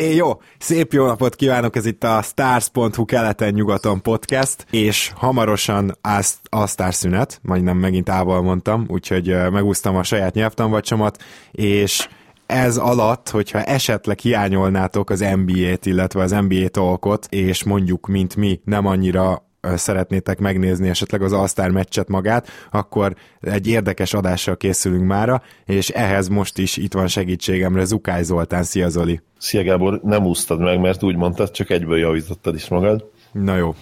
É, jó, szép jó napot kívánok, ez itt a Stars.hu keleten-nyugaton podcast, és hamarosan a Stars szünet, majdnem megint ával mondtam, úgyhogy megúsztam a saját nyelvtanvacsomat, és ez alatt, hogyha esetleg hiányolnátok az NBA-t, illetve az NBA talkot, és mondjuk, mint mi, nem annyira szeretnétek megnézni esetleg az All-Star meccset magát, akkor egy érdekes adással készülünk mára, és ehhez most is itt van segítségemre Zukály Zoltán. Szia Zoli! Szia Gábor, nem úsztad meg, mert úgy mondtad, csak egyből javítottad is magad. Na jó.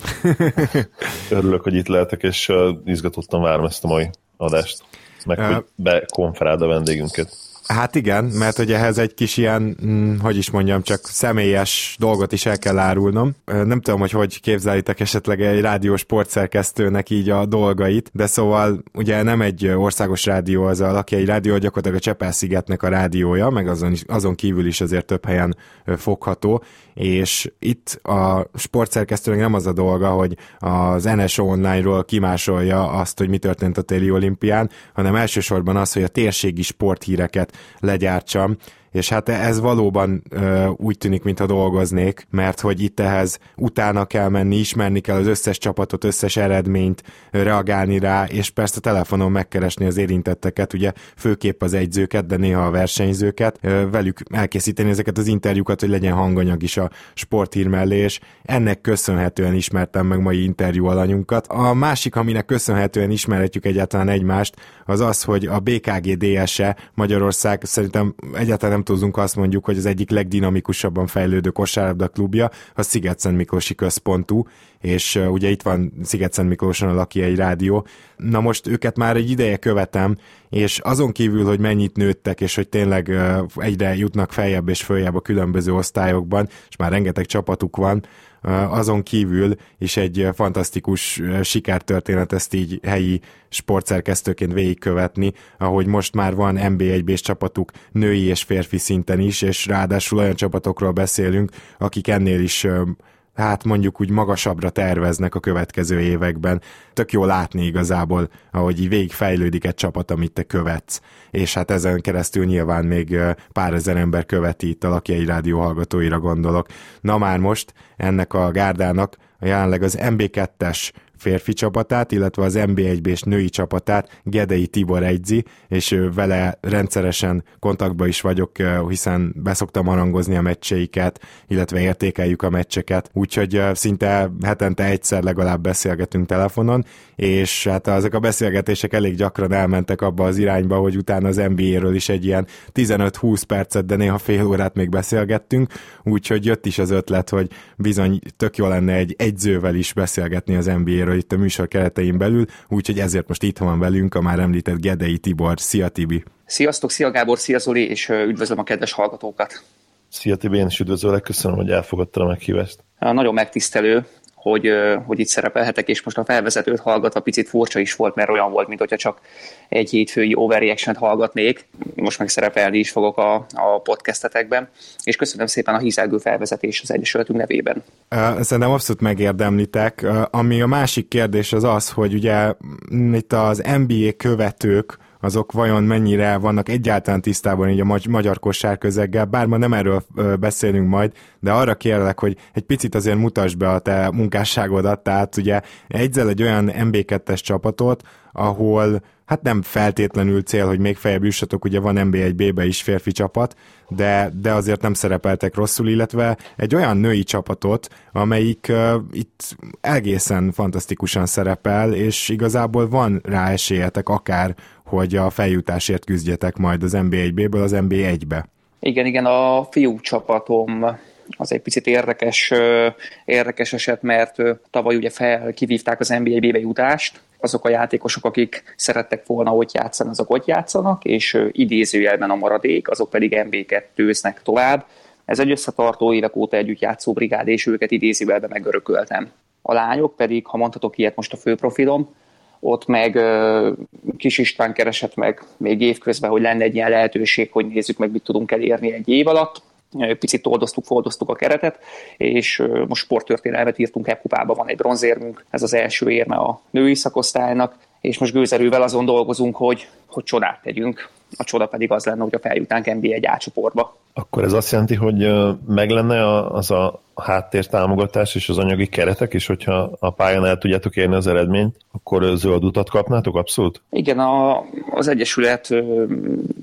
Örülök, hogy itt lehetek, és izgatottan várom ezt a mai adást. Meg, hogy bekonferáld a vendégünket. Hát igen, mert hogy ehhez egy kis ilyen, hm, hogy is mondjam, csak személyes dolgot is el kell árulnom. Nem tudom, hogy hogy képzelitek esetleg egy rádiós sportszerkesztőnek így a dolgait, de szóval ugye nem egy országos rádió az a Lakiai Rádió, gyakorlatilag a Csepel-szigetnek a rádiója, meg azon, azon kívül is azért több helyen fogható, és itt a sportszerkesztőnek nem az a dolga, hogy az NSO Online-ról kimásolja azt, hogy mi történt a téli olimpián, hanem elsősorban az, hogy a térségi sporthíreket legyártsam, és hát ez valóban ö, úgy tűnik, mintha dolgoznék, mert hogy itt ehhez utána kell menni, ismerni kell az összes csapatot, összes eredményt, reagálni rá, és persze telefonon megkeresni az érintetteket, ugye főképp az egyzőket, de néha a versenyzőket, ö, velük elkészíteni ezeket az interjúkat, hogy legyen hanganyag is a sporthír mellé, és ennek köszönhetően ismertem meg mai interjú alanyunkat. A másik, aminek köszönhetően ismerhetjük egyáltalán egymást, az az, hogy a BKG DS-e Magyarország szerintem egyáltalán nem tudunk azt mondjuk, hogy az egyik legdinamikusabban fejlődő kosárlabda klubja a Sziget-Szent Miklósi központú, és ugye itt van Sziget-Szent Miklóson a Lakiai Rádió. Na most őket már egy ideje követem, és azon kívül, hogy mennyit nőttek, és hogy tényleg egyre jutnak feljebb és följebb a különböző osztályokban, és már rengeteg csapatuk van, azon kívül is egy fantasztikus sikertörténet ezt így helyi sportszerkesztőként végigkövetni, ahogy most már van NB1-s csapatuk női és férfi szinten is, és ráadásul olyan csapatokról beszélünk, akik ennél is hát mondjuk úgy magasabbra terveznek a következő években. Tök jó látni igazából, ahogy így végig fejlődik egy csapat, amit te követsz. És hát ezen keresztül nyilván még pár ezer ember követi itt a Lakiai Rádió hallgatóira gondolok. Na már most ennek a gárdának jelenleg az MB2-es férfi csapatát, illetve az NB1-s női csapatát Gedei Tibor egyzi, és vele rendszeresen kontaktba is vagyok, hiszen beszoktam arangozni a meccseiket, illetve értékeljük a meccseket, úgyhogy szinte hetente egyszer legalább beszélgetünk telefonon, és hát ezek a beszélgetések elég gyakran elmentek abba az irányba, hogy utána az NBA-ről is egy ilyen 15-20 percet, de néha fél órát még beszélgettünk, úgyhogy jött is az ötlet, hogy bizony tök jó lenne egy egyzővel is beszélgetni az NBA-ről, részéről itt a műsor keretein belül, úgyhogy ezért most itt van velünk a már említett Gedei Tibor. Szia Tibi! Sziasztok, szia Gábor, szia Zoli, és üdvözlöm a kedves hallgatókat! Szia Tibi, én is üdvözöllek, köszönöm, hogy elfogadtad a meghívást. Nagyon megtisztelő, hogy, hogy itt szerepelhetek, és most a felvezetőt hallgatva picit furcsa is volt, mert olyan volt, mint hogyha csak egy hétfői overreaction hallgatnék. Most meg szerepelni is fogok a, a podcastetekben, és köszönöm szépen a hizelgő felvezetés az Egyesületünk nevében. Szerintem abszolút megérdemlitek. Ami a másik kérdés az az, hogy ugye itt az NBA követők, azok vajon mennyire vannak egyáltalán tisztában így a magyar kosár közeggel, bár ma nem erről beszélünk majd, de arra kérlek, hogy egy picit azért mutasd be a te munkásságodat, tehát ugye egyzel egy olyan MB2-es csapatot, ahol hát nem feltétlenül cél, hogy még feljebb jussatok, ugye van NB1B-be is férfi csapat, de, de azért nem szerepeltek rosszul, illetve egy olyan női csapatot, amelyik uh, itt egészen fantasztikusan szerepel, és igazából van rá esélyetek akár, hogy a feljutásért küzdjetek majd az NB1B-ből az NB1-be. Igen, igen, a fiú csapatom az egy picit érdekes, érdekes eset, mert tavaly ugye fel kivívták az NBA B-be jutást, azok a játékosok, akik szerettek volna ott játszani, azok ott játszanak, és idézőjelben a maradék, azok pedig MB2-znek tovább. Ez egy összetartó évek óta együtt játszó brigád, és őket idézőjelben megörököltem. A lányok pedig, ha mondhatok ilyet most a főprofilom, ott meg Kis István keresett meg még évközben, hogy lenne egy ilyen lehetőség, hogy nézzük meg, mit tudunk elérni egy év alatt picit oldoztuk, fordoztuk a keretet, és most sporttörténelmet írtunk, e kupában van egy bronzérmünk, ez az első érme a női szakosztálynak, és most gőzerővel azon dolgozunk, hogy, hogy csodát tegyünk. A csoda pedig az lenne, hogy a feljutnánk NBA egy átcsoportba. Akkor ez azt jelenti, hogy meg lenne az a háttértámogatás és az anyagi keretek, és hogyha a pályán el tudjátok érni az eredményt, akkor zöld utat kapnátok abszolút? Igen, a, az Egyesület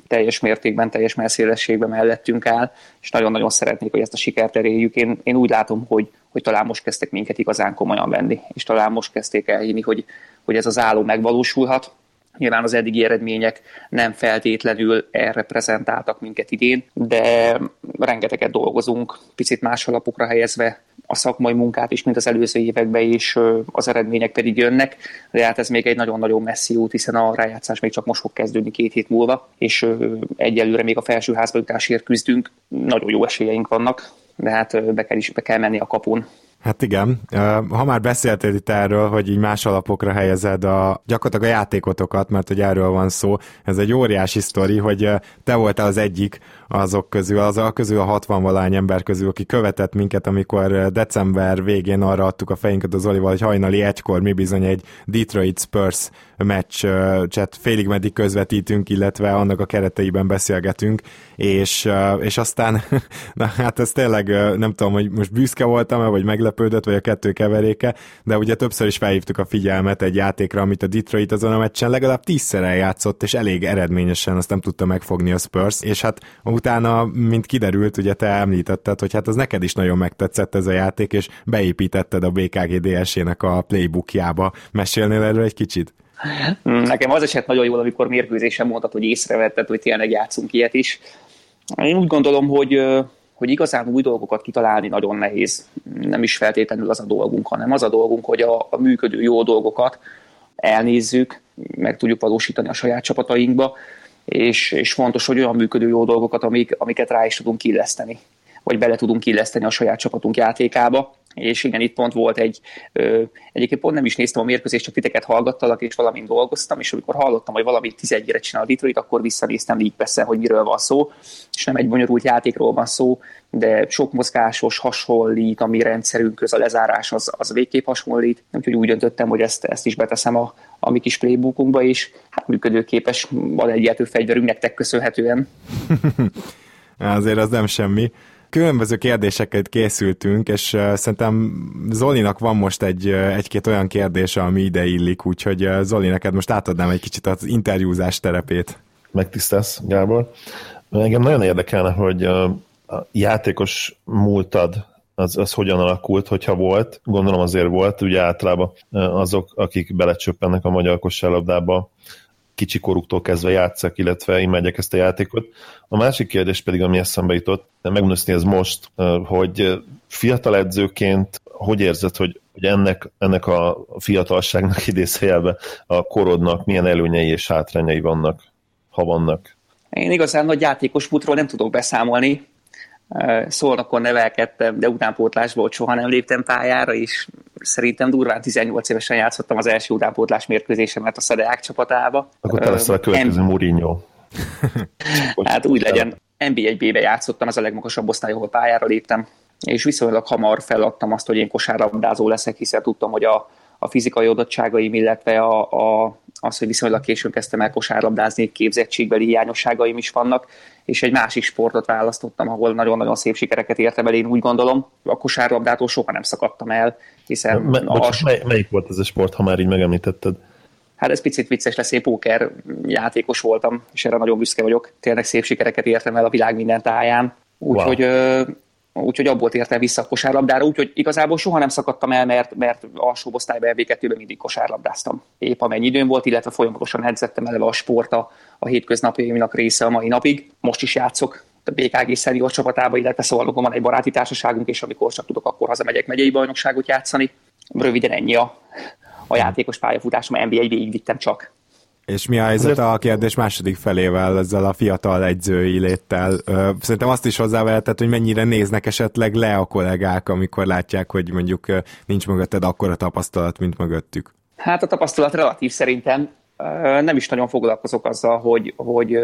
teljes mértékben, teljes messzélességben mellettünk áll, és nagyon-nagyon szeretnék, hogy ezt a sikert elérjük. Én, én úgy látom, hogy, hogy talán most kezdtek minket igazán komolyan venni, és talán most kezdték elhinni, hogy, hogy ez az álló megvalósulhat, Nyilván az eddigi eredmények nem feltétlenül reprezentáltak minket idén, de rengeteget dolgozunk, picit más alapokra helyezve a szakmai munkát is, mint az előző években, és az eredmények pedig jönnek, de hát ez még egy nagyon-nagyon messzi út, hiszen a rájátszás még csak most fog kezdődni két hét múlva, és egyelőre még a felsőházba jutásért küzdünk, nagyon jó esélyeink vannak, de hát be kell, is, be kell menni a kapun. Hát igen, ha már beszéltél itt erről, hogy így más alapokra helyezed a, gyakorlatilag a játékotokat, mert hogy erről van szó, ez egy óriási sztori, hogy te voltál az egyik azok közül, az a közül a 60 valány ember közül, aki követett minket, amikor december végén arra adtuk a fejünket az Olival, hogy hajnali egykor mi bizony egy Detroit Spurs meccset félig meddig közvetítünk, illetve annak a kereteiben beszélgetünk, és, és aztán, na hát ez tényleg nem tudom, hogy most büszke voltam-e, vagy meglepődött, vagy a kettő keveréke, de ugye többször is felhívtuk a figyelmet egy játékra, amit a Detroit azon a meccsen legalább tízszer eljátszott, és elég eredményesen azt nem tudta megfogni a Spurs, és hát utána, mint kiderült, ugye te említetted, hogy hát az neked is nagyon megtetszett ez a játék, és beépítetted a BKG DSC-nek a playbookjába. Mesélnél erről egy kicsit? Nekem az esett nagyon jól, amikor mérkőzésen mondtad, hogy észrevetted, hogy tényleg játszunk ilyet is. Én úgy gondolom, hogy, hogy igazán új dolgokat kitalálni nagyon nehéz. Nem is feltétlenül az a dolgunk, hanem az a dolgunk, hogy a, a működő jó dolgokat elnézzük, meg tudjuk valósítani a saját csapatainkba, és, és fontos, hogy olyan működő jó dolgokat, amik, amiket rá is tudunk illeszteni, vagy bele tudunk illeszteni a saját csapatunk játékába és igen, itt pont volt egy, ö, egyébként pont nem is néztem a mérkőzést, csak titeket hallgattalak, és valamint dolgoztam, és amikor hallottam, hogy valami 11-re csinál a Detroit, akkor visszanéztem így persze, hogy miről van szó, és nem egy bonyolult játékról van szó, de sok mozgásos hasonlít, a mi rendszerünk köz a lezárás az, az végképp hasonlít, úgyhogy úgy döntöttem, hogy ezt, ezt is beteszem a, a mi kis playbookunkba, és hát működőképes, van egy fegyverünk nektek köszönhetően. Azért az nem semmi különböző kérdéseket készültünk, és uh, szerintem Zolinak van most egy, egy-két olyan kérdése, ami ide illik, úgyhogy uh, Zoli, neked most átadnám egy kicsit az interjúzás terepét. Megtisztelsz, Gábor. Engem nagyon érdekelne, hogy a játékos múltad az, az hogyan alakult, hogyha volt. Gondolom azért volt, ugye általában azok, akik belecsöppennek a magyar kosárlabdába, kicsi koruktól kezdve játszak, illetve imádják ezt a játékot. A másik kérdés pedig, ami eszembe jutott, megmondani ez most, hogy fiatal edzőként hogy érzed, hogy, hogy ennek, ennek a fiatalságnak idézőjelben a korodnak milyen előnyei és hátrányai vannak, ha vannak? Én igazán nagy játékos múltról nem tudok beszámolni, Szolnokon nevelkedtem, de utánpótlásból soha nem léptem pályára, és szerintem durván 18 évesen játszottam az első utánpótlás mérkőzésemet a Szedeák csapatába. Akkor te lesz a következő M- Mourinho. hát úgy legyen. NB1B-be játszottam, ez a legmagasabb osztály, ahol pályára léptem, és viszonylag hamar feladtam azt, hogy én kosárlabdázó leszek, hiszen tudtam, hogy a, a fizikai adottságaim, illetve a, a, az, hogy viszonylag későn kezdtem el kosárlabdázni, képzettségbeli hiányosságaim is vannak, és egy másik sportot választottam, ahol nagyon-nagyon szép sikereket értem el, én úgy gondolom. A kosárlabdától soha nem szakadtam el, hiszen... Me, bocs, mely, melyik volt ez a sport, ha már így megemlítetted? Hát ez picit vicces lesz, én póker játékos voltam, és erre nagyon büszke vagyok. Tényleg szép sikereket értem el a világ minden táján. Úgyhogy wow úgyhogy abból tértem vissza a kosárlabdára, úgyhogy igazából soha nem szakadtam el, mert, mert alsó osztályban lb 2 mindig kosárlabdáztam. Épp amennyi időm volt, illetve folyamatosan edzettem eleve a sport a, a hétköznapjaimnak része a mai napig. Most is játszok a BKG szenior csapatába, illetve szóval van egy baráti társaságunk, és amikor csak tudok, akkor hazamegyek megyei bajnokságot játszani. Röviden ennyi a, a játékos pályafutásom, NBA-ig végigvittem csak. És mi a helyzet a kérdés második felével, ezzel a fiatal egyzői léttel? Szerintem azt is hozzávehetett, hogy mennyire néznek esetleg le a kollégák, amikor látják, hogy mondjuk nincs mögötted akkora tapasztalat, mint mögöttük. Hát a tapasztalat relatív szerintem. Nem is nagyon foglalkozok azzal, hogy, hogy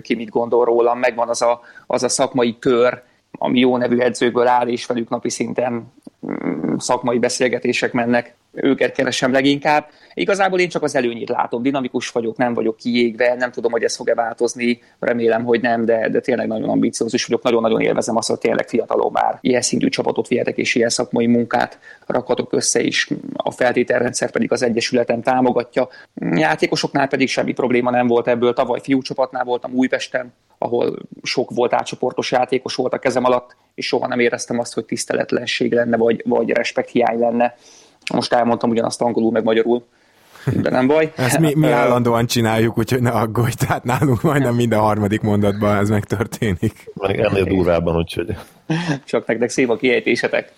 ki mit gondol rólam. Megvan az a, az a szakmai kör, ami jó nevű edzőkből áll, és velük napi szinten mm, szakmai beszélgetések mennek őket keresem leginkább. Igazából én csak az előnyét látom, dinamikus vagyok, nem vagyok kiégve, nem tudom, hogy ez fog-e változni, remélem, hogy nem, de, de tényleg nagyon ambiciózus vagyok, nagyon-nagyon élvezem azt, hogy tényleg fiatalon már ilyen szintű csapatot vihetek, és ilyen szakmai munkát rakhatok össze is, a feltételrendszer pedig az Egyesületen támogatja. Játékosoknál pedig semmi probléma nem volt ebből, tavaly fiúcsapatnál voltam Újpesten, ahol sok volt átcsoportos játékos volt a kezem alatt, és soha nem éreztem azt, hogy tiszteletlenség lenne, vagy, vagy respekt hiány lenne. Most elmondtam ugyanazt angolul, meg magyarul, de nem baj. Ezt mi, mi állandóan csináljuk, úgyhogy ne aggódj, tehát nálunk majdnem minden harmadik mondatban ez megtörténik. Meg ennél durvábban, úgyhogy... Csak nektek szép a kiejtésetek,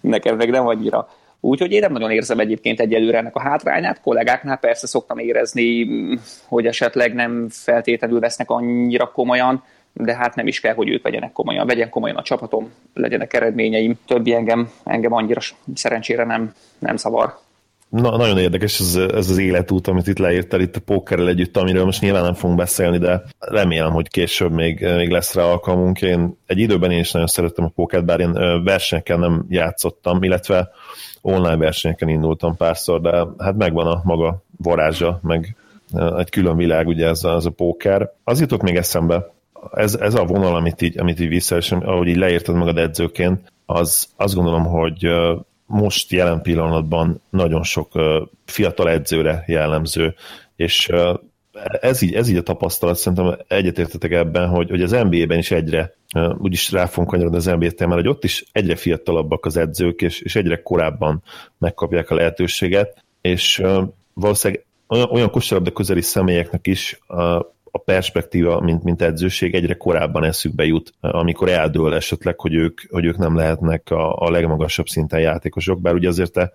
nekem meg nem annyira. Úgyhogy én nem nagyon érzem egyébként egyelőre ennek a hátrányát. Kollégáknál persze szoktam érezni, hogy esetleg nem feltétlenül vesznek annyira komolyan, de hát nem is kell, hogy ők vegyenek komolyan. Vegyen komolyan a csapatom, legyenek eredményeim. Többi engem, engem annyira szerencsére nem, nem szavar. Na, nagyon érdekes ez, ez az életút, amit itt leírtál itt a pókerrel együtt, amiről most nyilván nem fogunk beszélni, de remélem, hogy később még, még lesz rá alkalmunk. Én egy időben én is nagyon szerettem a pókert, bár én versenyeken nem játszottam, illetve online versenyeken indultam párszor, de hát megvan a maga varázsa, meg egy külön világ, ugye ez a, ez a póker. Az jutott még eszembe, ez, ez a vonal, amit így, amit így vissza, és ahogy így leírtad magad edzőként, az azt gondolom, hogy most jelen pillanatban nagyon sok fiatal edzőre jellemző, és ez így, ez így a tapasztalat, szerintem egyetértetek ebben, hogy, hogy az NBA-ben is egyre, úgyis rá fogunk kanyarodni az NBA témára, hogy ott is egyre fiatalabbak az edzők, és, és egyre korábban megkapják a lehetőséget, és valószínűleg olyan, olyan kosárlabda közeli személyeknek is a perspektíva, mint, mint edzőség egyre korábban eszükbe jut, amikor eldől esetleg, hogy ők, hogy ők nem lehetnek a, a legmagasabb szinten játékosok, bár ugye azért te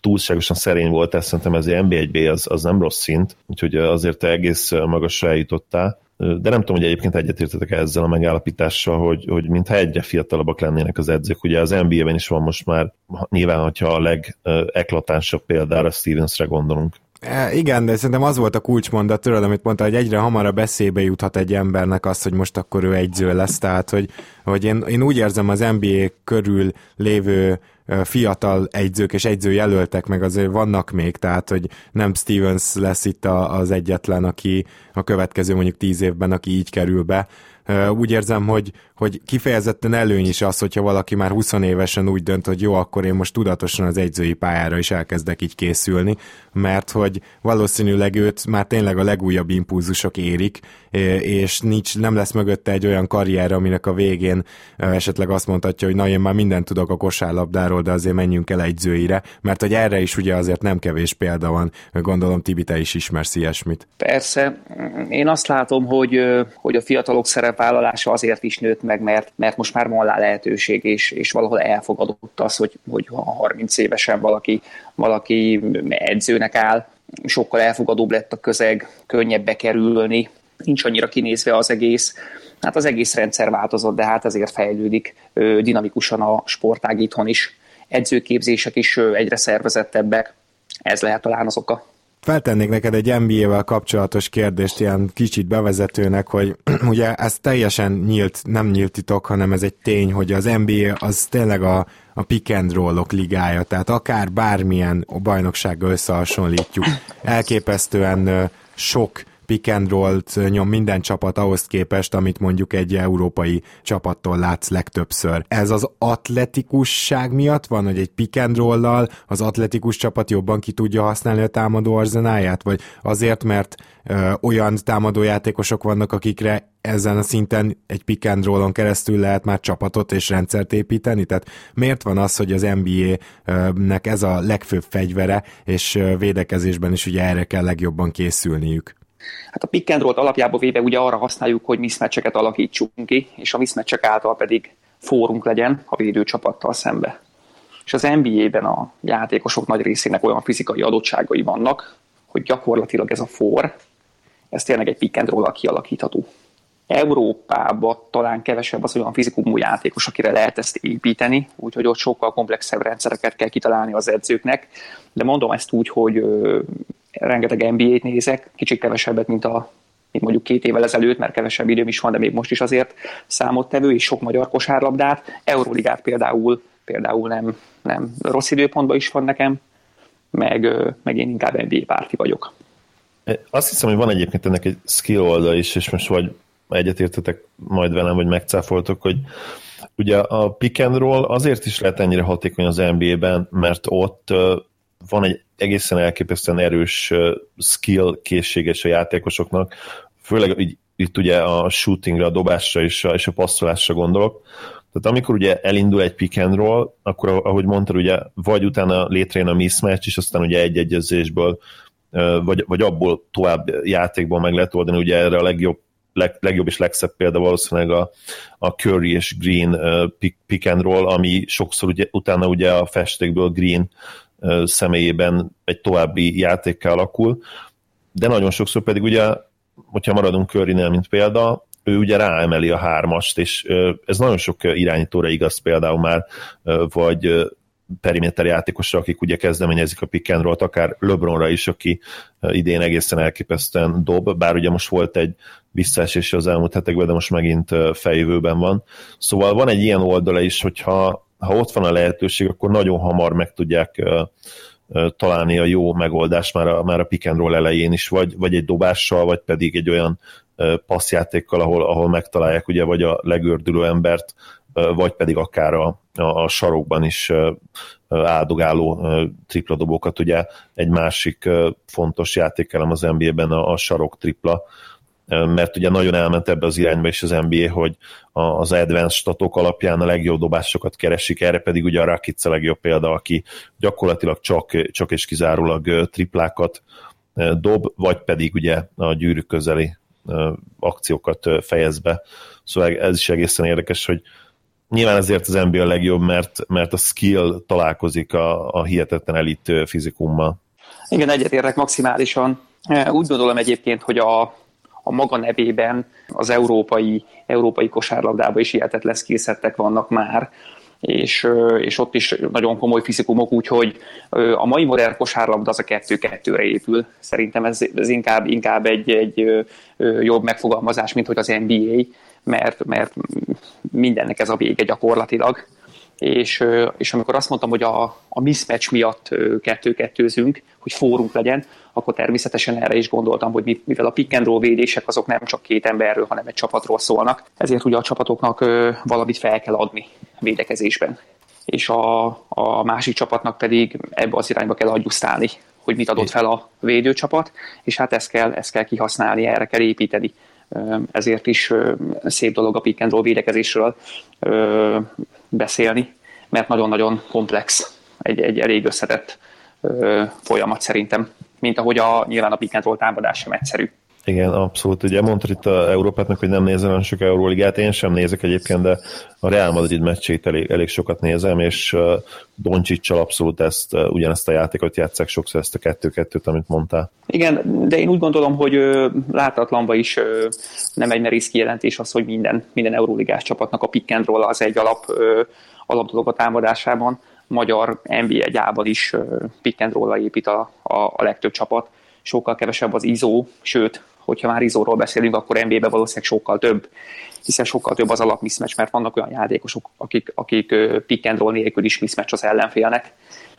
túlságosan szerény volt, ezt szerintem ez NB1B az, az nem rossz szint, úgyhogy azért te egész magasra eljutottál, de nem tudom, hogy egyébként egyetértetek ezzel a megállapítással, hogy, hogy mintha egyre fiatalabbak lennének az edzők. Ugye az NBA-ben is van most már, nyilván, hogyha a legeklatánsabb példára Stevensre gondolunk. E, igen, de szerintem az volt a kulcsmondat, tudod, amit mondta, hogy egyre hamarabb eszébe juthat egy embernek az, hogy most akkor ő egyző lesz, tehát hogy, hogy én, én úgy érzem az NBA körül lévő fiatal egyzők és egyzőjelöltek meg azért vannak még, tehát hogy nem Stevens lesz itt az egyetlen, aki a következő mondjuk tíz évben, aki így kerül be, úgy érzem, hogy, hogy kifejezetten előny is az, hogyha valaki már 20 évesen úgy dönt, hogy jó, akkor én most tudatosan az egyzői pályára is elkezdek így készülni, mert hogy valószínűleg őt már tényleg a legújabb impulzusok érik, és nincs, nem lesz mögötte egy olyan karrier, aminek a végén esetleg azt mondhatja, hogy na én már mindent tudok a kosárlabdáról, de azért menjünk el egyzőire, mert hogy erre is ugye azért nem kevés példa van, gondolom Tibi, te is ismersz ilyesmit. Persze, én azt látom, hogy, hogy a fiatalok szerepvállalása azért is nőtt meg, mert, mert most már van rá lehetőség, és, és valahol elfogadott az, hogy, hogy ha 30 évesen valaki, valaki edzőnek áll, sokkal elfogadóbb lett a közeg, könnyebb bekerülni, nincs annyira kinézve az egész. Hát az egész rendszer változott, de hát ezért fejlődik dinamikusan a sportág itthon is. Edzőképzések is egyre szervezettebbek, ez lehet talán az oka. Feltennék neked egy NBA-vel kapcsolatos kérdést, ilyen kicsit bevezetőnek, hogy ugye ez teljesen nyílt, nem nyílt titok, hanem ez egy tény, hogy az NBA az tényleg a, a pick and roll-ok ligája, tehát akár bármilyen bajnoksággal összehasonlítjuk, elképesztően sok pick and roll-t nyom minden csapat ahhoz képest, amit mondjuk egy európai csapattól látsz legtöbbször. Ez az atletikusság miatt van, hogy egy pick and roll-lal az atletikus csapat jobban ki tudja használni a támadó arzenáját, vagy azért, mert ö, olyan támadójátékosok vannak, akikre ezen a szinten egy pick and roll-on keresztül lehet már csapatot és rendszert építeni? Tehát miért van az, hogy az NBA-nek ez a legfőbb fegyvere, és védekezésben is ugye erre kell legjobban készülniük? Hát a pick and roll alapjából véve ugye arra használjuk, hogy mismatcheket alakítsunk ki, és a mismatchek által pedig fórunk legyen a védőcsapattal szembe. És az NBA-ben a játékosok nagy részének olyan fizikai adottságai vannak, hogy gyakorlatilag ez a for, ez tényleg egy pick and roll kialakítható. Európában talán kevesebb az olyan fizikumú játékos, akire lehet ezt építeni, úgyhogy ott sokkal komplexebb rendszereket kell kitalálni az edzőknek, de mondom ezt úgy, hogy rengeteg NBA-t nézek, kicsit kevesebbet, mint a mint mondjuk két évvel ezelőtt, mert kevesebb időm is van, de még most is azért számottevő, és sok magyar kosárlabdát. Euróligát például, például nem, nem rossz időpontban is van nekem, meg, meg én inkább NBA párti vagyok. Azt hiszem, hogy van egyébként ennek egy skill oldal is, és most vagy egyetértetek majd velem, vagy megcáfoltok, hogy ugye a pick and roll azért is lehet ennyire hatékony az NBA-ben, mert ott van egy egészen elképesztően erős skill készséges a játékosoknak, főleg így, itt ugye a shootingra, a dobásra és a, és a passzolásra gondolok. Tehát amikor ugye elindul egy pick and roll, akkor ahogy mondtad, ugye vagy utána létrejön a mismatch, és aztán ugye egy egyezésből, vagy, vagy abból tovább játékból meg lehet oldani, ugye erre a legjobb leg, legjobb és legszebb példa valószínűleg a, a Curry és Green pick, pick and roll, ami sokszor ugye, utána ugye a festékből Green személyében egy további játékká alakul, de nagyon sokszor pedig ugye, hogyha maradunk Currynél, mint példa, ő ugye ráemeli a hármast, és ez nagyon sok irányítóra igaz például már, vagy periméter játékosra, akik ugye kezdeményezik a pick and roll akár LeBronra is, aki idén egészen elképesztően dob, bár ugye most volt egy visszaesés az elmúlt hetekben, de most megint fejjövőben van. Szóval van egy ilyen oldala is, hogyha ha ott van a lehetőség, akkor nagyon hamar meg tudják találni a jó megoldást már a, már a pick and roll elején is, vagy, vagy egy dobással, vagy pedig egy olyan passzjátékkal, ahol, ahol megtalálják ugye vagy a legördülő embert, vagy pedig akár a, a, a sarokban is áldogáló tripla dobókat. Ugye egy másik fontos játékelem az NBA-ben a, a sarok tripla, mert ugye nagyon elment ebbe az irányba is az NBA, hogy az advanced statok alapján a legjobb dobásokat keresik, erre pedig ugye a Rakic a legjobb példa, aki gyakorlatilag csak, csak és kizárólag triplákat dob, vagy pedig ugye a gyűrűk közeli akciókat fejez be. Szóval ez is egészen érdekes, hogy nyilván ezért az NBA a legjobb, mert, mert a skill találkozik a, a hihetetlen elit fizikummal. Igen, egyetértek maximálisan. Úgy gondolom egyébként, hogy a, a maga nevében az európai, európai kosárlabdában is hihetetlen skillsettek vannak már, és, és ott is nagyon komoly fizikumok, úgyhogy a mai modern kosárlabda az a kettő-kettőre épül. Szerintem ez, ez inkább, inkább egy, egy jobb megfogalmazás, mint hogy az NBA, mert, mert mindennek ez a vége gyakorlatilag. És, és amikor azt mondtam, hogy a, a mismatch miatt kettő-kettőzünk, hogy fórunk legyen, akkor természetesen erre is gondoltam, hogy mivel a pick and roll védések azok nem csak két emberről, hanem egy csapatról szólnak, ezért ugye a csapatoknak valamit fel kell adni védekezésben. És a, a másik csapatnak pedig ebbe az irányba kell adjusztálni, hogy mit adott fel a védőcsapat, és hát ezt kell, ezt kell kihasználni, erre kell építeni. Ezért is szép dolog a pick and roll védekezésről beszélni, mert nagyon-nagyon komplex, egy, egy elég összetett folyamat szerintem mint ahogy a, nyilván a pick and roll támadás sem egyszerű. Igen, abszolút. Ugye mondtad itt a Európátnak, hogy nem nézel olyan sok Euróligát, én sem nézek egyébként, de a Real Madrid meccsét elég, elég sokat nézem, és uh, Doncsicsal abszolút ezt, uh, ugyanezt a játékot játszák sokszor, ezt a kettő-kettőt, amit mondtál. Igen, de én úgy gondolom, hogy uh, láthatatlanban is uh, nem egy merész kijelentés az, hogy minden, minden Euróligás csapatnak a pick and roll az egy alap, uh, alap dolog a támadásában magyar NBA gyában is pick and roll épít a, a, a legtöbb csapat. Sokkal kevesebb az izó, sőt, hogyha már izóról beszélünk, akkor NBA-be valószínűleg sokkal több, hiszen sokkal több az alap mismatch, mert vannak olyan játékosok, akik, akik pick and roll nélkül is mismatch az ellenfélnek,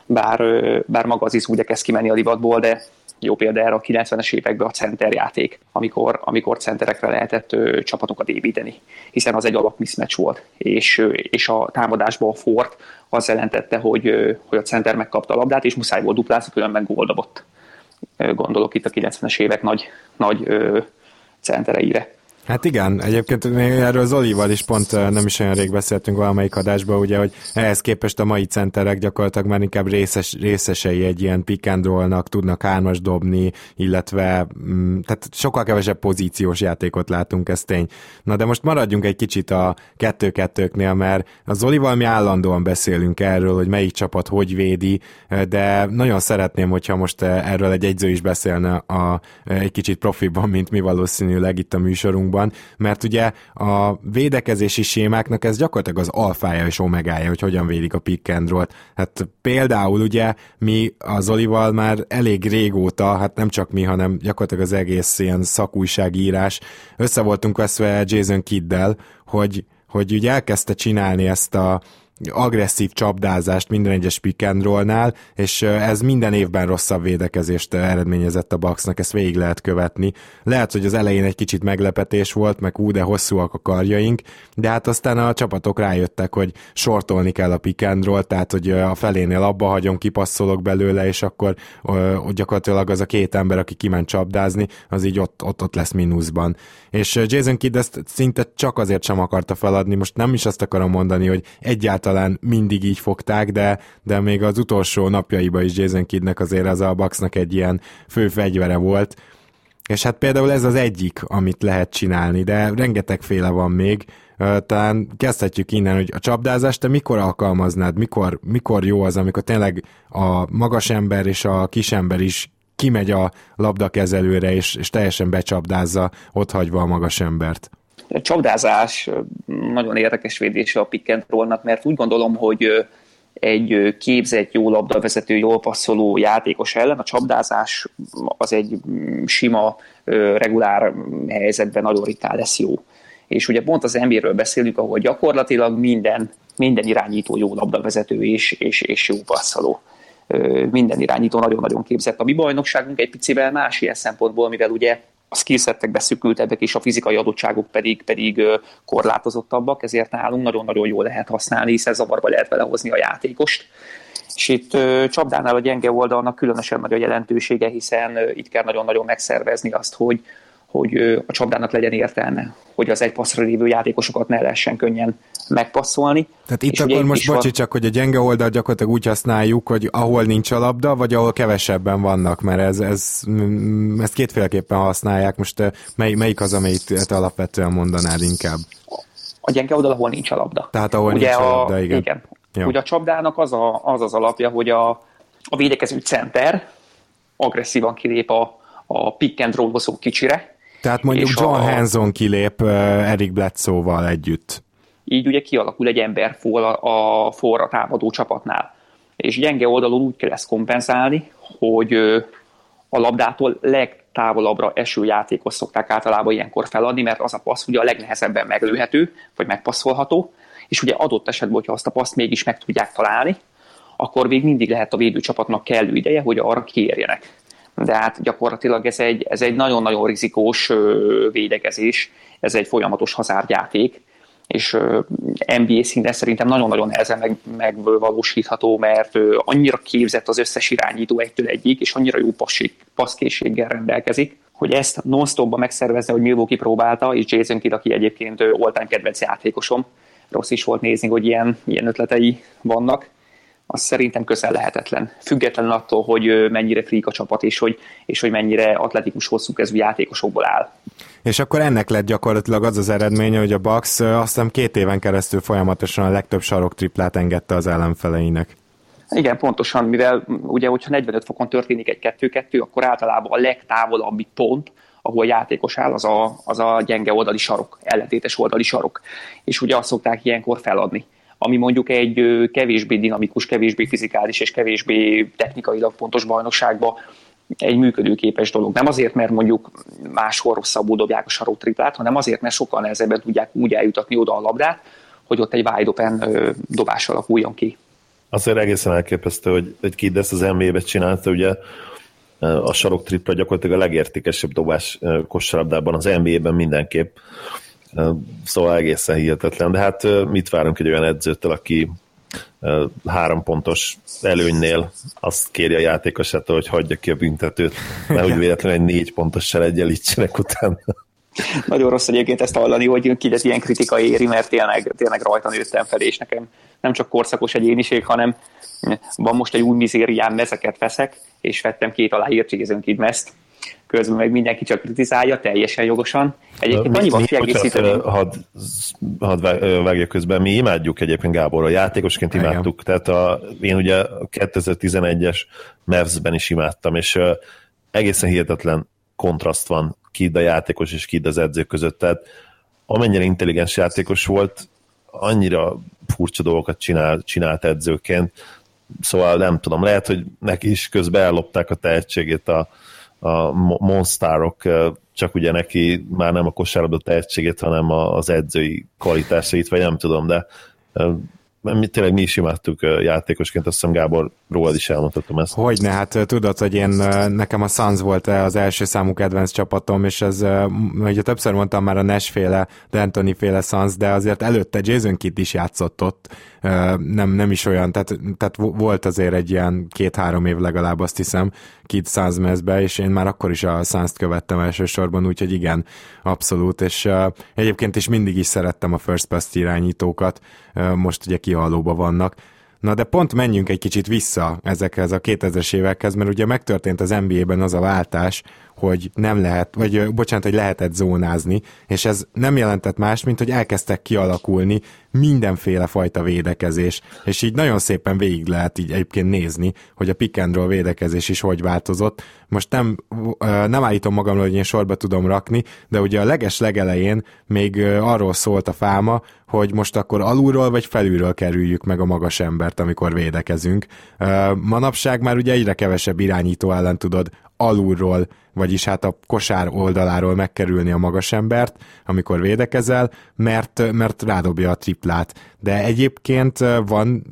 bár, bár maga az izó ugye kezd kimenni a divatból, de jó példa erre a 90-es években a center játék, amikor, amikor centerekre lehetett ö, csapatokat építeni, hiszen az egy alap mismatch volt, és, ö, és a támadásban a fort az jelentette, hogy, ö, hogy a center megkapta a labdát, és muszáj volt duplázni, különben gól dobott. Gondolok itt a 90-es évek nagy, nagy centereire. Hát igen, egyébként erről Zolival is pont nem is olyan rég beszéltünk valamelyik adásban, ugye, hogy ehhez képest a mai centerek gyakorlatilag már inkább részes, részesei egy ilyen pick and roll-nak, tudnak hármas dobni, illetve mm, tehát sokkal kevesebb pozíciós játékot látunk, ez tény. Na de most maradjunk egy kicsit a kettő-kettőknél, mert a Zolival mi állandóan beszélünk erről, hogy melyik csapat hogy védi, de nagyon szeretném, hogyha most erről egy egyző is beszélne a, egy kicsit profiban, mint mi valószínűleg itt a műsorunkban, játékban, mert ugye a védekezési sémáknak ez gyakorlatilag az alfája és omegája, hogy hogyan védik a pick and roll-t. Hát például ugye mi az Olival már elég régóta, hát nem csak mi, hanem gyakorlatilag az egész ilyen szakújságírás, össze voltunk veszve Jason Kiddel, hogy, hogy ugye elkezdte csinálni ezt a agresszív csapdázást minden egyes pick and roll-nál, és ez minden évben rosszabb védekezést eredményezett a Bucksnak, ezt végig lehet követni. Lehet, hogy az elején egy kicsit meglepetés volt, meg ú, de hosszúak a karjaink, de hát aztán a csapatok rájöttek, hogy sortolni kell a pick and roll, tehát hogy a felénél abba hagyom, kipasszolok belőle, és akkor gyakorlatilag az a két ember, aki kiment csapdázni, az így ott, ott, ott lesz mínuszban. És Jason Kidd ezt szinte csak azért sem akarta feladni, most nem is azt akarom mondani, hogy egyáltalán mindig így fogták, de, de még az utolsó napjaiban is Jason Kiddnek azért az a Bucksnak egy ilyen fő fegyvere volt, és hát például ez az egyik, amit lehet csinálni, de rengetegféle van még. Talán kezdhetjük innen, hogy a csapdázást te mikor alkalmaznád, mikor, mikor jó az, amikor tényleg a magas ember és a kis ember is kimegy a labdakezelőre, és, és teljesen becsapdázza, ott hagyva a magas embert. A csapdázás nagyon érdekes védése a pick and roll-nak, mert úgy gondolom, hogy egy képzett, jó labdavezető, jól passzoló játékos ellen a csapdázás az egy sima, regulár helyzetben nagyon ritkán lesz jó. És ugye pont az NBA-ről beszélünk, ahol gyakorlatilag minden, minden irányító jó labdavezető és, és, és jó passzoló minden irányító nagyon-nagyon képzett. A mi bajnokságunk egy picivel más ilyen szempontból, mivel ugye a skillsettek beszűkültebbek, és a fizikai adottságok pedig, pedig korlátozottabbak, ezért nálunk nagyon-nagyon jól lehet használni, hiszen zavarba lehet vele hozni a játékost. És itt csapdánál a gyenge oldalnak különösen nagy a jelentősége, hiszen itt kell nagyon-nagyon megszervezni azt, hogy, hogy a csapdának legyen értelme, hogy az egy passzra lévő játékosokat ne lehessen könnyen megpasszolni. Tehát itt akkor most bocsi, van... csak, hogy a gyenge oldal gyakorlatilag úgy használjuk, hogy ahol nincs a labda, vagy ahol kevesebben vannak, mert ez, ez, mm, ezt kétféleképpen használják. Most mely, melyik az, amelyet alapvetően mondanád inkább? A gyenge oldal, ahol nincs a labda. Tehát ahol Ugye nincs a, a labda, igen. igen. Jó. Ugye a csapdának az, a, az az alapja, hogy a, a védekező center agresszívan kilép a, a pick and roll kicsire, tehát mondjuk John a... Hanson kilép Eric Bledsoe-val együtt. Így ugye kialakul egy ember for a forra támadó csapatnál. És gyenge oldalon úgy kell ezt kompenzálni, hogy a labdától legtávolabbra eső játékot szokták általában ilyenkor feladni, mert az a passz ugye a legnehezebben meglőhető, vagy megpasszolható, és ugye adott esetben, hogyha azt a paszt mégis meg tudják találni, akkor még mindig lehet a védőcsapatnak kellő ideje, hogy arra kérjenek de hát gyakorlatilag ez egy, ez egy nagyon-nagyon rizikós védekezés, ez egy folyamatos hazárdjáték, és NBA szinten szerintem nagyon-nagyon nehezen meg, megvalósítható, mert annyira képzett az összes irányító egytől egyik, és annyira jó passzkészséggel rendelkezik, hogy ezt non-stopba megszervezze, hogy Milwaukee próbálta, és Jason Kidd, aki egyébként all kedvenc játékosom, rossz is volt nézni, hogy ilyen, ilyen ötletei vannak, az szerintem közel lehetetlen. Függetlenül attól, hogy mennyire frik a csapat, és hogy, és hogy mennyire atletikus, hosszú kezű játékosokból áll. És akkor ennek lett gyakorlatilag az az eredménye, hogy a Bucks azt hiszem két éven keresztül folyamatosan a legtöbb sarok triplát engedte az ellenfeleinek. Igen, pontosan, mivel ugye, hogyha 45 fokon történik egy 2-2, akkor általában a legtávolabbi pont, ahol a játékos áll, az a, az a gyenge oldali sarok, ellentétes oldali sarok. És ugye azt szokták ilyenkor feladni ami mondjuk egy kevésbé dinamikus, kevésbé fizikális és kevésbé technikailag pontos bajnokságba egy működőképes dolog. Nem azért, mert mondjuk máshol rosszabbul dobják a triplát, hanem azért, mert sokkal nehezebben tudják úgy eljutatni oda a labdát, hogy ott egy wide open dobás alakuljon ki. Azért egészen elképesztő, hogy egy Kid ezt az NBA-be csinálta, ugye a sarok tripla gyakorlatilag a legértékesebb dobás kosárlabdában az NBA-ben mindenképp. Szóval egészen hihetetlen. De hát mit várunk egy olyan edzőtől, aki három pontos előnynél azt kéri a játékosától, hogy hagyja ki a büntetőt, úgy véletlenül egy négy pontos se egyenlítsenek utána. Nagyon rossz egyébként ezt hallani, hogy kidet ilyen kritika éri, mert tényleg, tényleg rajta nőttem fel, és nekem nem csak korszakos egyéniség, hanem van most egy új mizérián, mezeket veszek, és vettem két aláírt Jason Kidmest, közben meg mindenki csak kritizálja, teljesen jogosan. Egyébként annyiban kiegészíteni. Hadd had vágja közben, mi imádjuk egyébként Gábor, a játékosként imádtuk, Igen. tehát a, én ugye a 2011-es Mavs-ben is imádtam, és uh, egészen hihetetlen kontraszt van Kid a játékos és Kid az edző között, tehát amennyire intelligens játékos volt, annyira furcsa dolgokat csinál, csinált edzőként, szóval nem tudom, lehet, hogy neki is közben ellopták a tehetségét a, a monstárok, csak ugye neki már nem a kosárlabda tehetségét, hanem az edzői kvalitásait, vagy nem tudom, de tényleg mi is imádtuk játékosként, azt hiszem Gábor rólad is elmondhatom ezt. Hogyne, hát tudod, hogy én nekem a Suns volt az első számú kedvenc csapatom, és ez, ugye többször mondtam már a Nash-féle, D'Antoni féle Suns, de azért előtte Jason Kidd is játszott ott, nem, nem is olyan, tehát, tehát volt azért egy ilyen két-három év legalább azt hiszem, Kid Suns és én már akkor is a Suns-t követtem elsősorban, úgyhogy igen, abszolút, és egyébként is mindig is szerettem a first pass irányítókat, most ugye kihalóba vannak, Na de pont menjünk egy kicsit vissza ezekhez a 2000-es évekhez, mert ugye megtörtént az NBA-ben az a váltás, hogy nem lehet, vagy bocsánat, hogy lehetett zónázni, és ez nem jelentett más, mint hogy elkezdtek kialakulni mindenféle fajta védekezés, és így nagyon szépen végig lehet így egyébként nézni, hogy a pick and roll védekezés is hogy változott. Most nem, nem állítom magamról, hogy én sorba tudom rakni, de ugye a leges legelején még arról szólt a fáma, hogy most akkor alulról vagy felülről kerüljük meg a magas embert, amikor védekezünk. Manapság már ugye egyre kevesebb irányító ellen tudod alulról, vagyis hát a kosár oldaláról megkerülni a magas embert, amikor védekezel, mert, mert rádobja a triplát. De egyébként van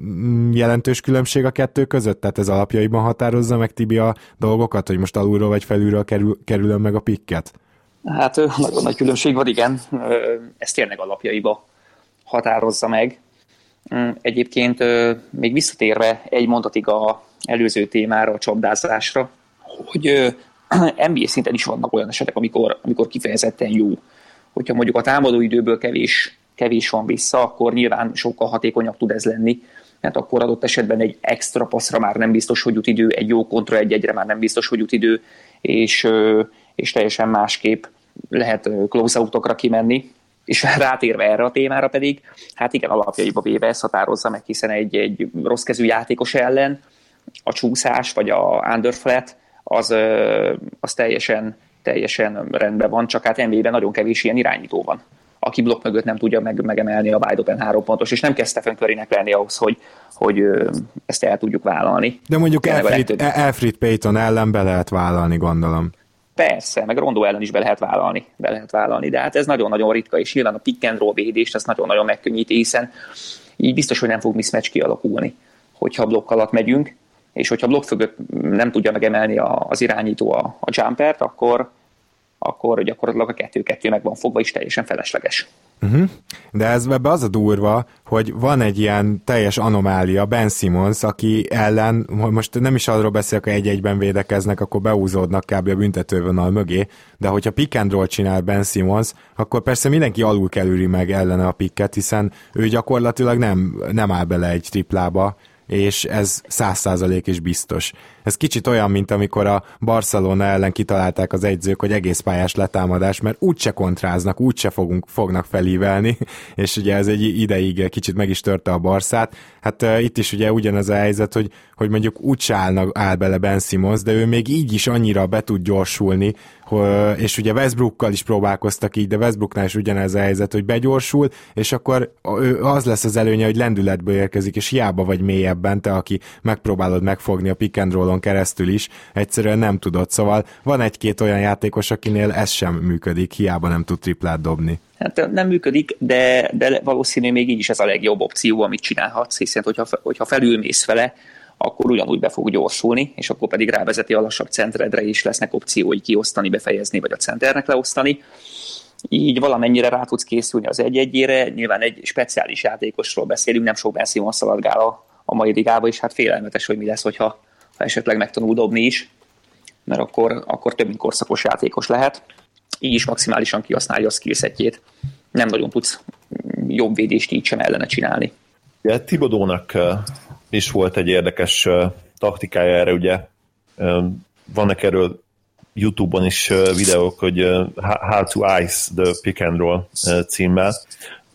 jelentős különbség a kettő között? Tehát ez alapjaiban határozza meg Tibi a dolgokat, hogy most alulról vagy felülről kerül, kerülöm meg a pikket? Hát nagyon nagy különbség van, igen. Ez tényleg alapjaiba határozza meg. Mm, egyébként még visszatérve egy mondatig a előző témára, a csapdázásra, hogy NBA szinten is vannak olyan esetek, amikor, amikor kifejezetten jó. Hogyha mondjuk a támadó időből kevés, kevés van vissza, akkor nyilván sokkal hatékonyabb tud ez lenni, mert akkor adott esetben egy extra passzra már nem biztos, hogy jut idő, egy jó kontra egy-egyre már nem biztos, hogy jut idő, és, és teljesen másképp lehet close outokra kimenni, és rátérve erre a témára pedig, hát igen, alapjaiba véve ezt határozza meg, hiszen egy, egy rossz kezű játékos ellen a csúszás vagy a underflat az, az teljesen, teljesen rendben van, csak hát NBA-ben nagyon kevés ilyen irányító van aki blokk mögött nem tudja meg, megemelni a wide open három pontos, és nem kezd Stephen Currynek lenni ahhoz, hogy, hogy ezt el tudjuk vállalni. De mondjuk Alfred, Alfred Payton ellen be lehet vállalni, gondolom. Persze, meg Rondó ellen is be lehet vállalni, be lehet vállalni, de hát ez nagyon-nagyon ritka, és nyilván a pick and roll védést ez nagyon-nagyon megkönnyíti, hiszen így biztos, hogy nem fog mismatch kialakulni, hogyha blokk alatt megyünk, és hogyha blokk fögött nem tudja megemelni az irányító a, a jumpert, akkor, akkor gyakorlatilag a kettő-kettő meg van fogva, és teljesen felesleges. Uh-huh. De ez ebbe az a durva, hogy van egy ilyen teljes anomália, Ben Simmons, aki ellen, most nem is arról beszélek, hogy egy-egyben védekeznek, akkor beúzódnak kb. a büntetővonal mögé, de hogyha pick and roll csinál Ben Simmons, akkor persze mindenki alul kerüli meg ellene a picket, hiszen ő gyakorlatilag nem, nem áll bele egy triplába, és ez száz százalék is biztos. Ez kicsit olyan, mint amikor a Barcelona ellen kitalálták az egyzők, hogy egész pályás letámadás, mert úgyse kontráznak, úgyse fogunk, fognak felívelni, és ugye ez egy ideig kicsit meg is törte a Barszát. Hát uh, itt is ugye ugyanaz a helyzet, hogy, hogy mondjuk úgyse állnak, áll bele Ben Simmons, de ő még így is annyira be tud gyorsulni, és ugye Westbrookkal is próbálkoztak így, de Westbrooknál is ugyanez a helyzet, hogy begyorsul, és akkor az lesz az előnye, hogy lendületből érkezik, és hiába vagy mélyebben, te, aki megpróbálod megfogni a pick and rollon keresztül is, egyszerűen nem tudod. Szóval van egy-két olyan játékos, akinél ez sem működik, hiába nem tud triplát dobni. Hát nem működik, de, de valószínű még így is ez a legjobb opció, amit csinálhatsz, hiszen hogyha, hogyha felülmész vele, akkor ugyanúgy be fog gyorsulni, és akkor pedig rávezeti a lassabb centredre is lesznek opciói kiosztani, befejezni, vagy a centernek leosztani. Így valamennyire rá tudsz készülni az egy-egyére, nyilván egy speciális játékosról beszélünk, nem sok Ben Simon szaladgál a, a mai ligába, és hát félelmetes, hogy mi lesz, hogyha ha esetleg megtanul dobni is, mert akkor, akkor több mint korszakos játékos lehet. Így is maximálisan kihasználja a skillsetjét. Nem nagyon tudsz jobb védést így sem ellene csinálni. Ja, Tibodónak is volt egy érdekes taktikája erre, ugye vannak erről YouTube-on is videók, hogy How to Ice the Pick and Roll címmel,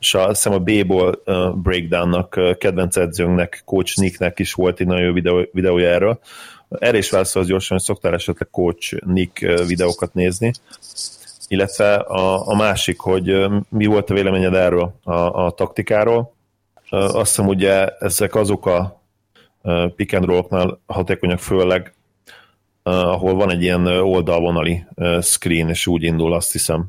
és azt hiszem a B-ból breakdownnak kedvenc edzőnknek, Coach Nicknek is volt egy nagyon jó videó, videója erről. Erre is válaszolsz gyorsan, hogy szoktál esetleg Coach Nick videókat nézni, illetve a, a másik, hogy mi volt a véleményed erről a, a taktikáról. Azt hiszem ugye ezek azok a pick and roll hatékonyak főleg, ahol van egy ilyen oldalvonali screen, és úgy indul, azt hiszem.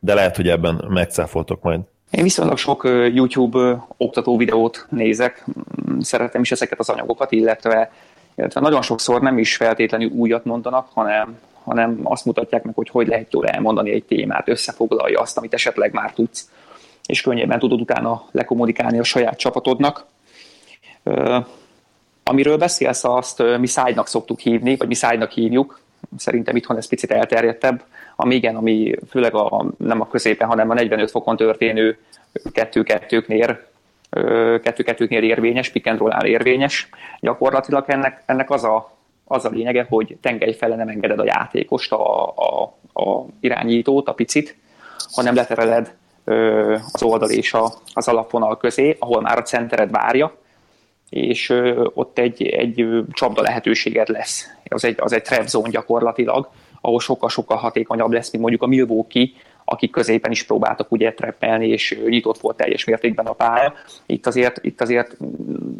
De lehet, hogy ebben megcáfoltok majd. Én viszonylag sok YouTube oktató videót nézek, mm, szeretem is ezeket az anyagokat, illetve, illetve nagyon sokszor nem is feltétlenül újat mondanak, hanem, hanem azt mutatják meg, hogy hogy lehet jól elmondani egy témát, összefoglalja azt, amit esetleg már tudsz, és könnyebben tudod utána lekommunikálni a saját csapatodnak. Amiről beszélsz, azt mi szájnak szoktuk hívni, vagy mi szájnak hívjuk, szerintem itthon ez picit elterjedtebb, ami igen, ami főleg a, nem a középen, hanem a 45 fokon történő kettő-kettőknél kettő-kettőknél érvényes, pick and roll érvényes. Gyakorlatilag ennek, ennek az, a, az a lényege, hogy tengely fele nem engeded a játékost, a, a, a irányítót, a picit, hanem letereled az oldal és a, az alapvonal közé, ahol már a centered várja, és ott egy, egy csapda lehetőséged lesz. Az egy, az egy trap zone gyakorlatilag, ahol sokkal-sokkal hatékonyabb lesz, mint mondjuk a Milwaukee, akik középen is próbáltak ugye treppelni, és nyitott volt teljes mértékben a pálya. Itt azért, itt azért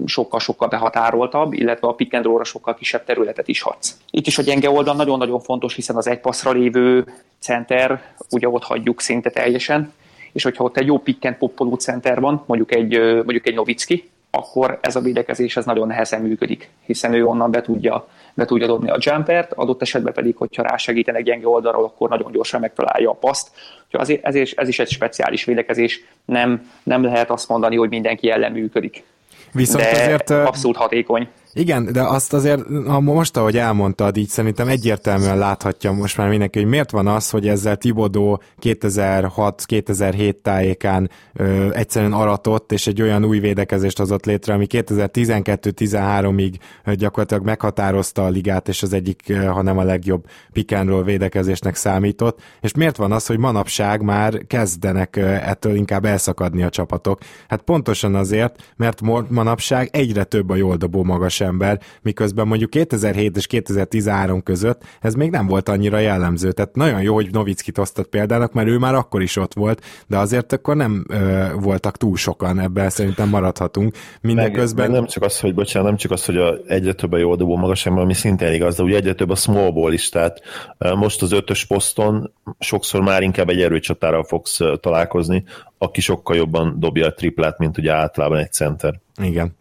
sokkal-sokkal behatároltabb, illetve a pick and roll-ra sokkal kisebb területet is hadsz. Itt is a gyenge oldal nagyon-nagyon fontos, hiszen az egy passzra lévő center, ugye ott hagyjuk szinte teljesen, és hogyha ott egy jó pick and poppoló center van, mondjuk egy, mondjuk egy Novicki, akkor ez a védekezés ez nagyon nehezen működik, hiszen ő onnan be tudja, be tudja dobni a jumpert, adott esetben pedig, hogyha rásegítenek gyenge oldalról, akkor nagyon gyorsan megtalálja a paszt. Azért, ez, is, ez is egy speciális védekezés, nem, nem lehet azt mondani, hogy mindenki ellen működik. Viszont de azért abszolút hatékony. Igen, de azt azért, ha most, ahogy elmondtad, így szerintem egyértelműen láthatja most már mindenki, hogy miért van az, hogy ezzel Tibodó 2006-2007 tájékán ö, egyszerűen aratott, és egy olyan új védekezést hozott létre, ami 2012-13-ig gyakorlatilag meghatározta a ligát, és az egyik, hanem a legjobb roll védekezésnek számított, és miért van az, hogy manapság már kezdenek ettől inkább elszakadni a csapatok? Hát pontosan azért, mert manapság egyre több a jól dobó ember, miközben mondjuk 2007 és 2013 között ez még nem volt annyira jellemző. Tehát nagyon jó, hogy Novickit osztott példának, mert ő már akkor is ott volt, de azért akkor nem ö, voltak túl sokan, ebben szerintem maradhatunk. Mindeközben... Meg, meg nem csak az, hogy bocsánat, nem csak az, hogy a egyre több a jó dobó magas ember, ami szintén igaz, de ugye egyre több a small ball is, tehát most az ötös poszton sokszor már inkább egy erőcsatára fogsz találkozni, aki sokkal jobban dobja a triplát, mint ugye általában egy center. Igen.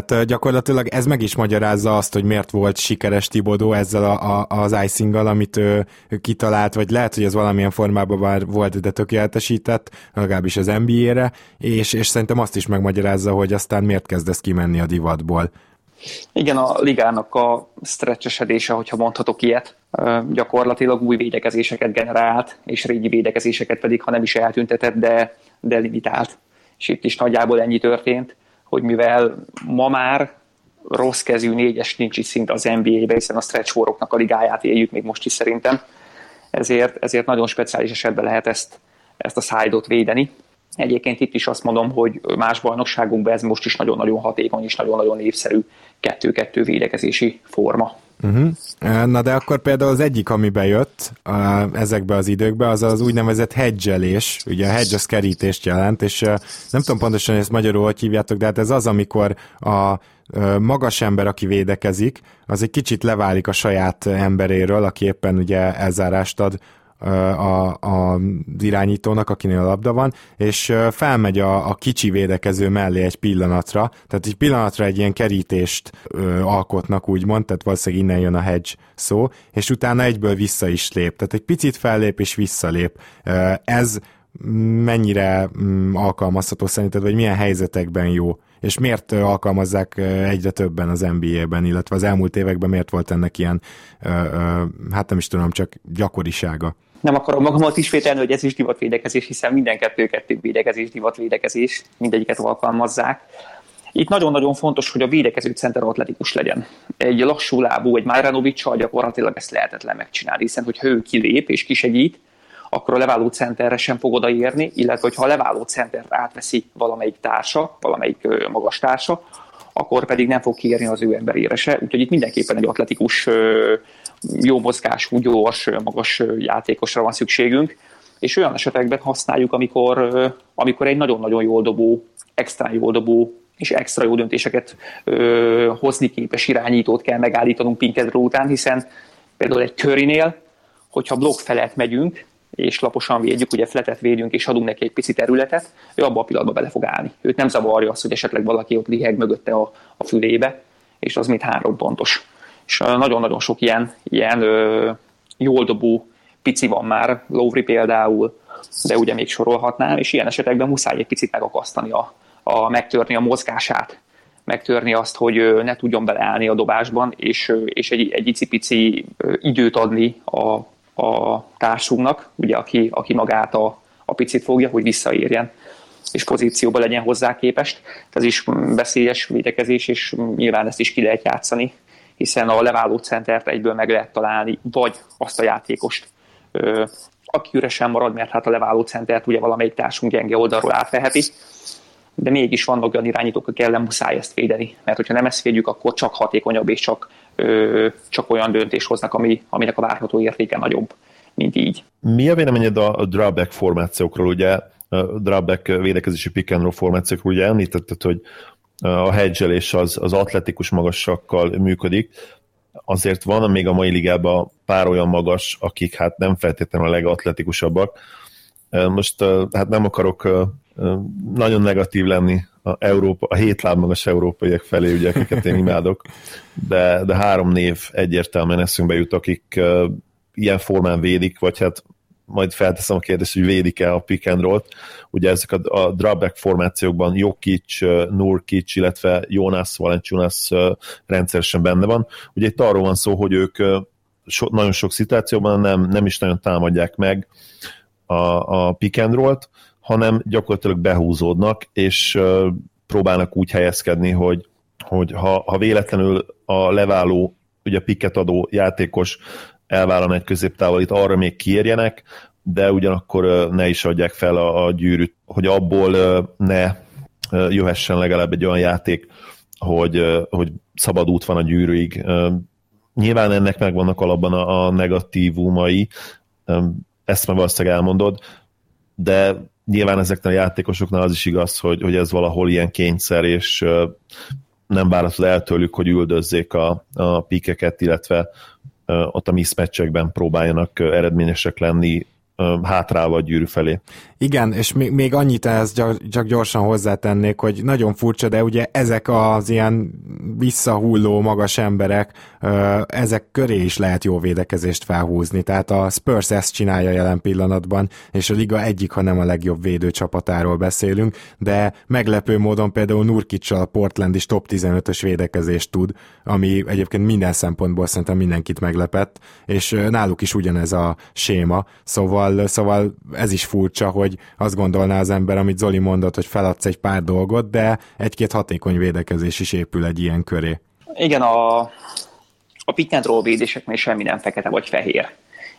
Tehát gyakorlatilag ez meg is magyarázza azt, hogy miért volt sikeres Tibodó ezzel a, a, az icing amit ő, ő kitalált, vagy lehet, hogy ez valamilyen formában már volt, de tökéletesített, legalábbis az NBA-re, és, és szerintem azt is megmagyarázza, hogy aztán miért kezdesz kimenni a divatból. Igen, a ligának a stretchesedése, hogyha mondhatok ilyet, gyakorlatilag új védekezéseket generált, és régi védekezéseket pedig, ha nem is eltüntetett, de, de limitált. És itt is nagyjából ennyi történt hogy mivel ma már rossz kezű négyes nincs is szinte az NBA-be, hiszen a stretch a ligáját éljük még most is szerintem, ezért, ezért nagyon speciális esetben lehet ezt, ezt a side védeni. Egyébként itt is azt mondom, hogy más bajnokságunkban ez most is nagyon-nagyon hatékony és nagyon-nagyon népszerű kettő-kettő védekezési forma. Uh-huh. Na de akkor például az egyik, ami bejött uh, ezekbe az időkbe, az az úgynevezett hedgelés, ugye a hedge az kerítést jelent, és uh, nem tudom pontosan, hogy ezt magyarul hogy hívjátok, de hát ez az, amikor a uh, magas ember, aki védekezik, az egy kicsit leválik a saját emberéről, aki éppen ugye elzárást ad a, a irányítónak, akinél a labda van, és felmegy a, a kicsi védekező mellé egy pillanatra, tehát egy pillanatra egy ilyen kerítést ö, alkotnak, úgymond, tehát valószínűleg innen jön a hedge szó, és utána egyből vissza is lép, tehát egy picit fellép és visszalép. Ez mennyire mm, alkalmazható szerinted, vagy milyen helyzetekben jó? És miért alkalmazzák egyre többen az NBA-ben, illetve az elmúlt években miért volt ennek ilyen, hát nem is tudom, csak gyakorisága? nem akarom magamat ismételni, hogy ez is divatvédekezés, hiszen minden kettő-kettő védekezés, divatvédekezés, mindegyiket alkalmazzák. Itt nagyon-nagyon fontos, hogy a védekező center atletikus legyen. Egy lassú lábú, egy Majranovicsal gyakorlatilag ezt lehetetlen megcsinálni, hiszen hogyha ő kilép és kisegít, akkor a leváló centerre sem fog odaérni, illetve hogyha a leváló centert átveszi valamelyik társa, valamelyik magas társa, akkor pedig nem fog kiérni az ő emberére se. Úgyhogy itt mindenképpen egy atletikus, jó mozgású, gyors, magas játékosra van szükségünk, és olyan esetekben használjuk, amikor, amikor egy nagyon-nagyon jól dobó, extra jól dobó és extra jó döntéseket ö, hozni képes irányítót kell megállítanunk Pinkedro után, hiszen például egy körinél, hogyha blokk felett megyünk, és laposan védjük, ugye fletet védünk, és adunk neki egy pici területet, ő abban a pillanatban bele fog állni. Őt nem zavarja az, hogy esetleg valaki ott liheg mögötte a, a fülébe, és az mint három pontos. És nagyon-nagyon sok ilyen, ilyen ö, jól dobó pici van már, Lowry például, de ugye még sorolhatnám, és ilyen esetekben muszáj egy picit megakasztani a, a megtörni a mozgását, megtörni azt, hogy ne tudjon beleállni a dobásban, és, és egy, egy icipici időt adni a, a társunknak, ugye, aki, aki magát a, a picit fogja, hogy visszaérjen és pozícióban legyen hozzá képest. Ez is veszélyes védekezés, és nyilván ezt is ki lehet játszani, hiszen a leváló centert egyből meg lehet találni, vagy azt a játékost, aki üresen marad, mert hát a leváló centert ugye valamelyik társunk gyenge oldalról átveheti, de mégis vannak olyan irányítók, akik ellen muszáj ezt védeni, mert hogyha nem ezt védjük, akkor csak hatékonyabb és csak, csak olyan döntés hoznak, ami, aminek a várható értéke nagyobb, mint így. Mi a véleményed a, drawback formációkról? Ugye drawback védekezési pick and roll formációkról ugye említetted, hogy a hedgelés az, az atletikus magassakkal működik, azért van még a mai ligában pár olyan magas, akik hát nem feltétlenül a legatletikusabbak. Most hát nem akarok nagyon negatív lenni a, Európa, a hét láb magas európaiak felé, ugye, akiket én imádok, de, de három név egyértelműen eszünkbe jut, akik uh, ilyen formán védik, vagy hát majd felteszem a kérdést, hogy védik-e a pick and roll-t. Ugye ezek a, a drawback formációkban Jokic, Nurkic, illetve Jonas Valanciunas rendszeresen benne van. Ugye itt arról van szó, hogy ők so, nagyon sok szituációban nem, nem is nagyon támadják meg a, a pick and roll-t, hanem gyakorlatilag behúzódnak, és próbálnak úgy helyezkedni, hogy, hogy ha, ha véletlenül a leváló, ugye piket adó játékos elvállan egy középtávolit, arra még kiérjenek, de ugyanakkor ne is adják fel a, a gyűrűt, hogy abból ne jöhessen legalább egy olyan játék, hogy, hogy szabad út van a gyűrűig. Nyilván ennek megvannak alapban a, a negatívumai, ezt már valószínűleg elmondod, de nyilván ezeknek a játékosoknál az is igaz, hogy, hogy ez valahol ilyen kényszer, és nem várhatod el tőlük, hogy üldözzék a, a pikeket, illetve ott a mismatchekben próbáljanak eredményesek lenni hátrálva a gyűrű felé. Igen, és még, még annyit ehhez csak gyorsan hozzátennék, hogy nagyon furcsa, de ugye ezek az ilyen visszahulló magas emberek, ezek köré is lehet jó védekezést felhúzni. Tehát a Spurs ezt csinálja jelen pillanatban, és a liga egyik, ha nem a legjobb védő csapatáról beszélünk, de meglepő módon például Nurkicsal Portland is top 15-ös védekezést tud, ami egyébként minden szempontból szerintem mindenkit meglepett, és náluk is ugyanez a séma, szóval, szóval ez is furcsa, hogy azt gondolná az ember, amit Zoli mondott, hogy feladsz egy pár dolgot, de egy-két hatékony védekezés is épül egy ilyen köré. Igen, a, a pick and roll védéseknél semmi nem fekete vagy fehér.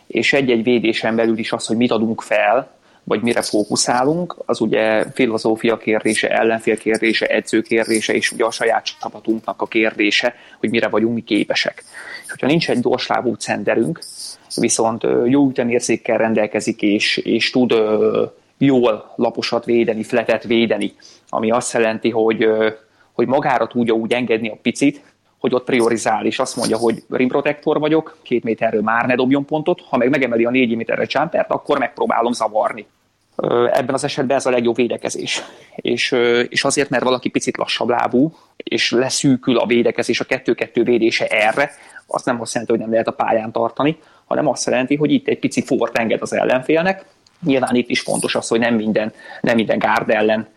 És egy-egy védésen belül is az, hogy mit adunk fel, vagy mire fókuszálunk, az ugye filozófia kérdése, ellenfél kérdése, edző kérdése, és ugye a saját csapatunknak a kérdése, hogy mire vagyunk mi képesek. És hogyha nincs egy gyorslábú cenderünk, viszont jó ütemérzékkel rendelkezik, és, és tud jól laposat védeni, fletet védeni, ami azt jelenti, hogy, hogy magára tudja úgy engedni a picit, hogy ott priorizál, és azt mondja, hogy rim protector vagyok, két méterről már ne dobjon pontot, ha meg megemeli a négy méterre csámpert, akkor megpróbálom zavarni. Ebben az esetben ez a legjobb védekezés. És, és azért, mert valaki picit lassabb lábú, és leszűkül a védekezés, a kettő-kettő védése erre, azt nem azt jelenti, hogy nem lehet a pályán tartani, hanem azt jelenti, hogy itt egy pici fort enged az ellenfélnek. Nyilván itt is fontos az, hogy nem minden, nem minden gárd ellen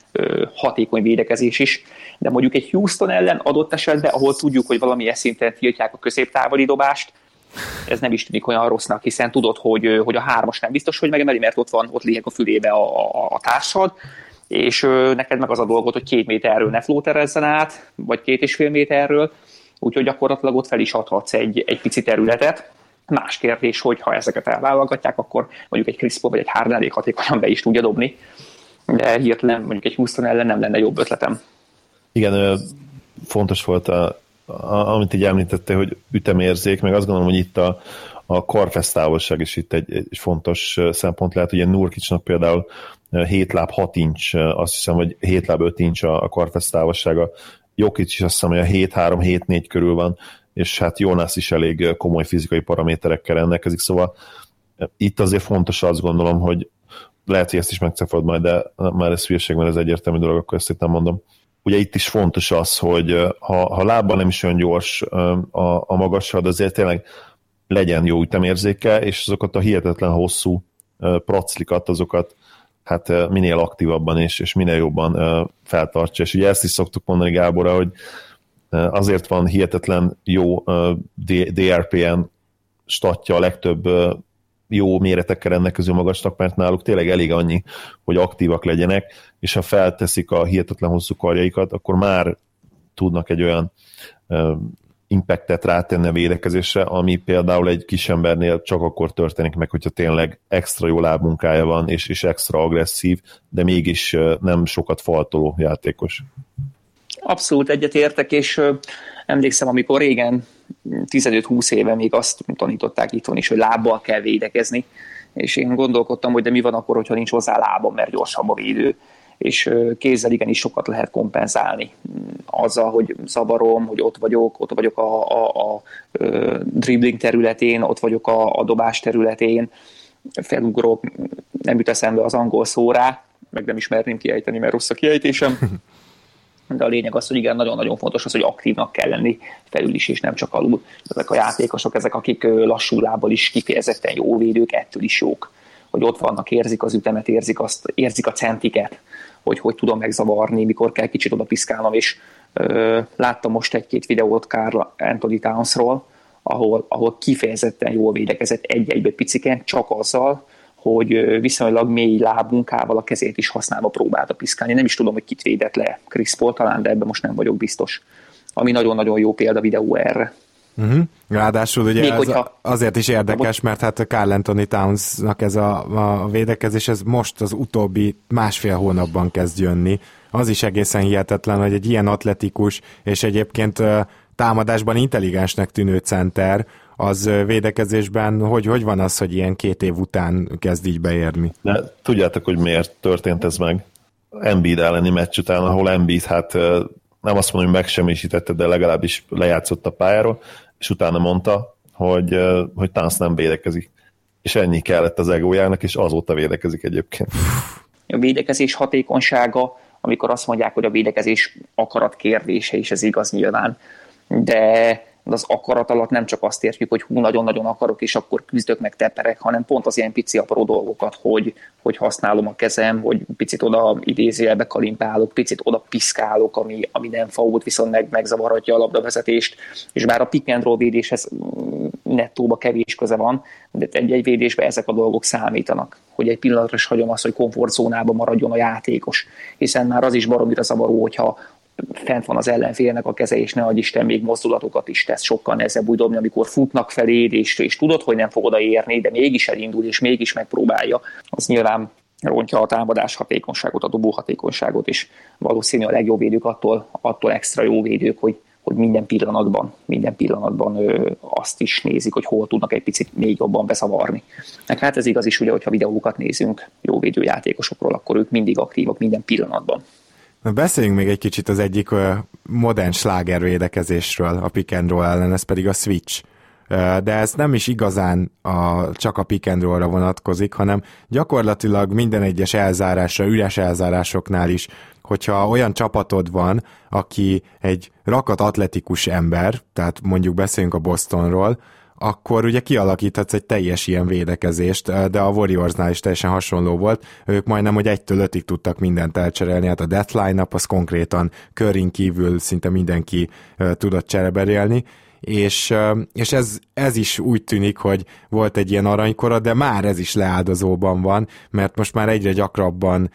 hatékony védekezés is, de mondjuk egy Houston ellen adott esetben, ahol tudjuk, hogy valami szinten tiltják a középtávoli dobást, ez nem is tűnik olyan rossznak, hiszen tudod, hogy, hogy a hármas nem biztos, hogy megemeli, mert ott van, ott liheg a fülébe a, a, a társad, és ö, neked meg az a dolgot, hogy két méterről ne flóterezzen át, vagy két és fél méterről, úgyhogy gyakorlatilag ott fel is adhatsz egy, egy pici területet, Más kérdés, hogy ha ezeket elvállalgatják, akkor mondjuk egy Crispo vagy egy Harden elég hatékonyan be is tudja dobni, de hirtelen mondjuk egy Houston ellen nem lenne jobb ötletem. Igen, fontos volt, a, a, amit így említette, hogy ütemérzék, meg azt gondolom, hogy itt a, a karfesz távolság is itt egy, egy fontos szempont lehet. Ugye Nurkicsnak például 7 láb 6 incs, azt hiszem, hogy 7 láb 5 incs a, a karfesz távolsága. Jokic is azt hiszem, hogy a 7-3-7-4 körül van és hát Jonas is elég komoly fizikai paraméterekkel rendelkezik, szóval Itt azért fontos azt gondolom, hogy lehet, hogy ezt is megcefod majd, de már ez hülyeség, mert ez egyértelmű dolog, akkor ezt itt nem mondom. Ugye itt is fontos az, hogy ha, ha lábban nem is olyan gyors a, a magasad, azért tényleg legyen jó ütemérzéke, és azokat a hihetetlen hosszú praclikat, azokat hát minél aktívabban és, és minél jobban feltartsa. És ugye ezt is szoktuk mondani Gáborra, hogy azért van hihetetlen jó DRPN statja a legtöbb jó méretekkel rendelkező magasnak, mert náluk tényleg elég annyi, hogy aktívak legyenek, és ha felteszik a hihetetlen hosszú karjaikat, akkor már tudnak egy olyan impactet rátenni a védekezésre, ami például egy kisembernél csak akkor történik meg, hogyha tényleg extra jó lábmunkája van, és, és extra agresszív, de mégis nem sokat faltoló játékos. Abszolút egyetértek, és emlékszem, amikor régen 15-20 éve még azt tanították itthon is, hogy lábbal kell védekezni, és én gondolkodtam, hogy de mi van akkor, hogyha nincs hozzá lábam, mert gyorsabb a védő. És kézzel igenis sokat lehet kompenzálni. Azzal, hogy zavarom, hogy ott vagyok, ott vagyok a, a, a, a dribbling területén, ott vagyok a, a dobás területén, felugrok, nem jut eszembe az angol szóra, meg nem ismerném kiejteni, mert rossz a kiejtésem, de a lényeg az, hogy igen, nagyon-nagyon fontos az, hogy aktívnak kell lenni felül is, és nem csak alul. Ezek a játékosok, ezek akik lassú lábbal is kifejezetten jó védők, ettől is jók hogy ott vannak, érzik az ütemet, érzik, azt, érzik a centiket, hogy hogy tudom megzavarni, mikor kell kicsit oda piszkálnom, és ö, láttam most egy-két videót Carl Anthony Townsról, ahol, ahol kifejezetten jól védekezett egy-egybe piciken, csak azzal, hogy viszonylag mély lábunkával a kezét is használva próbálta piszkálni. Nem is tudom, hogy kit védett le Chris Paul talán, de ebben most nem vagyok biztos. Ami nagyon-nagyon jó példa videó erre. Uh-huh. Ráadásul ugye Még ez hogyha... azért is érdekes, mert hát a Carl Anthony Townsnak ez a, a védekezés, ez most az utóbbi másfél hónapban kezd jönni. Az is egészen hihetetlen, hogy egy ilyen atletikus és egyébként támadásban intelligensnek tűnő center, az védekezésben hogy, hogy van az, hogy ilyen két év után kezd így beérni? De tudjátok, hogy miért történt ez meg? Embiid elleni meccs után, ahol Embiid hát nem azt mondom, hogy megsemmisítette, de legalábbis lejátszott a pályáról, és utána mondta, hogy, hogy tánc nem védekezik. És ennyi kellett az egójának, és azóta védekezik egyébként. A védekezés hatékonysága, amikor azt mondják, hogy a védekezés akarat kérdése, és ez igaz nyilván, de az akarat alatt nem csak azt értjük, hogy hú, nagyon-nagyon akarok, és akkor küzdök meg teperek, hanem pont az ilyen pici apró dolgokat, hogy, hogy használom a kezem, hogy picit oda idézélbe kalimpálok, picit oda piszkálok, ami, ami nem fault, viszont meg, megzavarhatja a labdavezetést, és bár a pick and roll védéshez mm, nettóba kevés köze van, de egy-egy védésben ezek a dolgok számítanak, hogy egy pillanatra is hagyom azt, hogy komfortzónában maradjon a játékos, hiszen már az is baromira zavaró, hogyha fent van az ellenfélnek a keze, és ne adj Isten még mozdulatokat is tesz, sokkal nehezebb úgy dobni, amikor futnak feléd, és, és tudod, hogy nem fog odaérni, de mégis elindul, és mégis megpróbálja. Az nyilván rontja a támadás hatékonyságot, a dobó hatékonyságot, és valószínű a legjobb védők attól, attól extra jó védők, hogy, hogy minden pillanatban, minden pillanatban ö, azt is nézik, hogy hol tudnak egy picit még jobban beszavarni. Meg hát ez igaz is, ugye, hogyha videókat nézünk jó védőjátékosokról, akkor ők mindig aktívak minden pillanatban. Na beszéljünk még egy kicsit az egyik modern sláger védekezésről a pick and roll ellen, ez pedig a switch. De ez nem is igazán a, csak a pick and roll-ra vonatkozik, hanem gyakorlatilag minden egyes elzárásra, üres elzárásoknál is, hogyha olyan csapatod van, aki egy rakat atletikus ember, tehát mondjuk beszéljünk a Bostonról, akkor ugye kialakíthatsz egy teljes ilyen védekezést, de a Warriorsnál is teljesen hasonló volt. Ők majdnem, hogy egytől ötig tudtak mindent elcserélni, hát a death line-up az konkrétan körin kívül szinte mindenki tudott csereberélni, és, és ez, ez is úgy tűnik, hogy volt egy ilyen aranykora, de már ez is leáldozóban van, mert most már egyre gyakrabban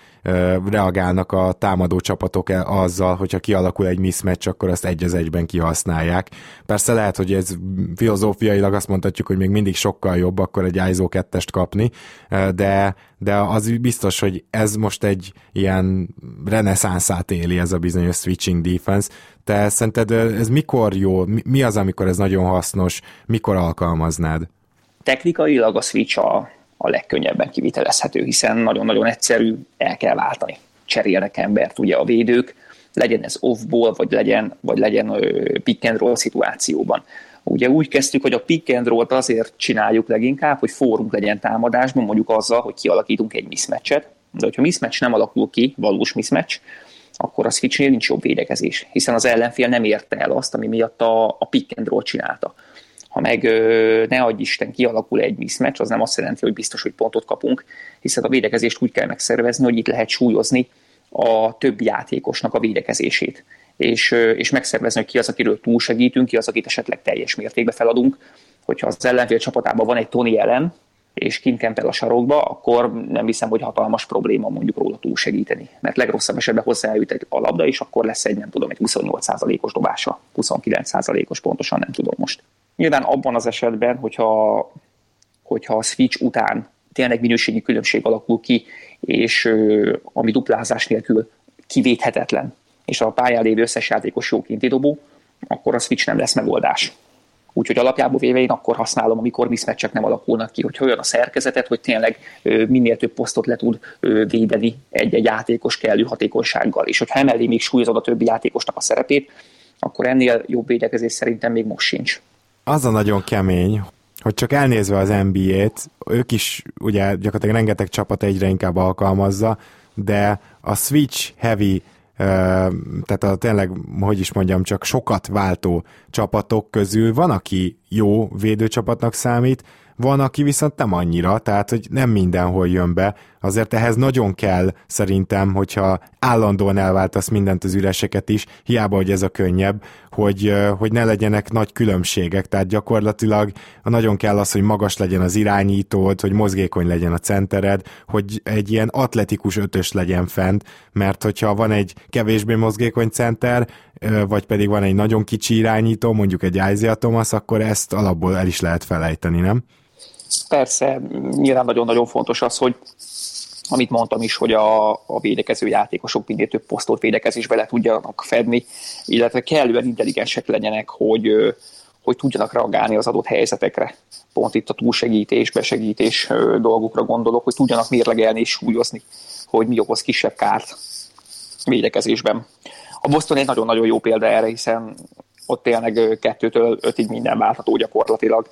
reagálnak a támadó csapatok azzal, hogyha kialakul egy mismatch, akkor azt egy az egyben kihasználják. Persze lehet, hogy ez filozófiailag azt mondhatjuk, hogy még mindig sokkal jobb akkor egy ISO 2-est kapni, de, de az biztos, hogy ez most egy ilyen reneszánszát éli ez a bizonyos switching defense. Te szerinted ez mikor jó, mi az, amikor ez nagyon hasznos, mikor alkalmaznád? Technikailag a switch a, a legkönnyebben kivitelezhető, hiszen nagyon-nagyon egyszerű, el kell váltani. Cserélnek embert ugye a védők, legyen ez off-ball, vagy legyen, vagy legyen pick and roll szituációban. Ugye úgy kezdtük, hogy a pick and roll azért csináljuk leginkább, hogy fórunk legyen támadásban, mondjuk azzal, hogy kialakítunk egy mismatchet, de hogyha mismatch nem alakul ki, valós mismatch, akkor a switchnél nincs jobb védekezés, hiszen az ellenfél nem érte el azt, ami miatt a, a pick and roll csinálta. Ha meg ne adj Isten kialakul egy mismatch, az nem azt jelenti, hogy biztos, hogy pontot kapunk, hiszen a védekezést úgy kell megszervezni, hogy itt lehet súlyozni a többi játékosnak a védekezését és, és megszervezni, hogy ki az, akiről túlsegítünk, ki az, akit esetleg teljes mértékben feladunk. Hogyha az ellenfél csapatában van egy Tony ellen, és kint kempel a sarokba, akkor nem hiszem, hogy hatalmas probléma mondjuk róla túlsegíteni. Mert legrosszabb esetben hozzájut egy a labda, és akkor lesz egy, nem tudom, egy 28%-os dobása, 29%-os pontosan nem tudom most. Nyilván abban az esetben, hogyha, hogyha a switch után tényleg minőségi különbség alakul ki, és ami duplázás nélkül kivéthetetlen, és a pályán lévő összes játékos jó kinti dobó, akkor a switch nem lesz megoldás. Úgyhogy alapjából véve én akkor használom, amikor mismatchek nem alakulnak ki, hogy olyan a szerkezetet, hogy tényleg minél több posztot le tud védeni egy-egy játékos kellő hatékonysággal. És hogyha emellé még súlyozod a többi játékosnak a szerepét, akkor ennél jobb védekezés szerintem még most sincs. Az a nagyon kemény, hogy csak elnézve az NBA-t, ők is ugye gyakorlatilag rengeteg csapat egyre inkább alkalmazza, de a switch heavy tehát a tényleg, hogy is mondjam, csak sokat váltó csapatok közül van, aki jó védőcsapatnak számít, van, aki viszont nem annyira, tehát hogy nem mindenhol jön be, azért ehhez nagyon kell szerintem, hogyha állandóan elváltasz mindent az üreseket is, hiába, hogy ez a könnyebb, hogy, hogy ne legyenek nagy különbségek, tehát gyakorlatilag nagyon kell az, hogy magas legyen az irányítód, hogy mozgékony legyen a centered, hogy egy ilyen atletikus ötös legyen fent, mert hogyha van egy kevésbé mozgékony center, vagy pedig van egy nagyon kicsi irányító, mondjuk egy Isaiah Thomas, akkor ezt alapból el is lehet felejteni, nem? Persze, nyilván nagyon-nagyon fontos az, hogy amit mondtam is, hogy a, a védekező játékosok minél több posztot védekezésbe le tudjanak fedni, illetve kellően intelligensek legyenek, hogy, hogy tudjanak reagálni az adott helyzetekre. Pont itt a túlsegítés, besegítés dolgokra gondolok, hogy tudjanak mérlegelni és súlyozni, hogy mi okoz kisebb kárt védekezésben. A Boston egy nagyon-nagyon jó példa erre, hiszen ott tényleg kettőtől ötig minden váltható gyakorlatilag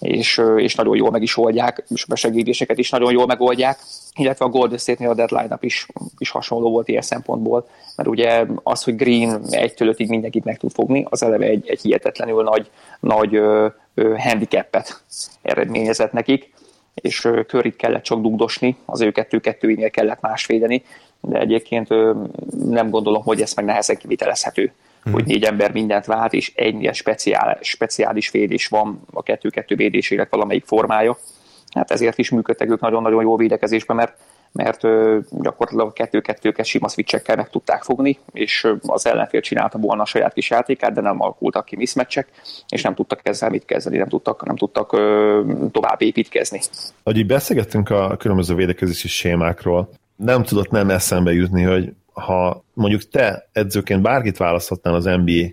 és, és nagyon jól meg is oldják, és a besegítéseket is nagyon jól megoldják, illetve a Golden State-nél a deadline is, is hasonló volt ilyen szempontból, mert ugye az, hogy Green egytől ötig mindenkit meg tud fogni, az eleve egy, egy hihetetlenül nagy, nagy ö, ö, handicapet eredményezett nekik, és körit kellett csak dugdosni, az ő kettő-kettőinél kellett más védeni, de egyébként nem gondolom, hogy ez meg nehezen kivitelezhető hmm. hogy négy ember mindent vált, és egy speciál, speciális védés van a kettő-kettő védésének valamelyik formája. Hát ezért is működtek ők nagyon-nagyon jó védekezésben, mert mert gyakorlatilag a kettő-kettőket sima switchekkel meg tudták fogni, és az ellenfél csinálta volna a saját kis játékát, de nem alakultak ki mismatchek, és nem tudtak ezzel mit kezdeni, nem tudtak, nem tudtak tovább építkezni. Ahogy így beszélgettünk a különböző védekezési sémákról, nem tudott nem eszembe jutni, hogy ha mondjuk te edzőként bárkit választhatnál az NBA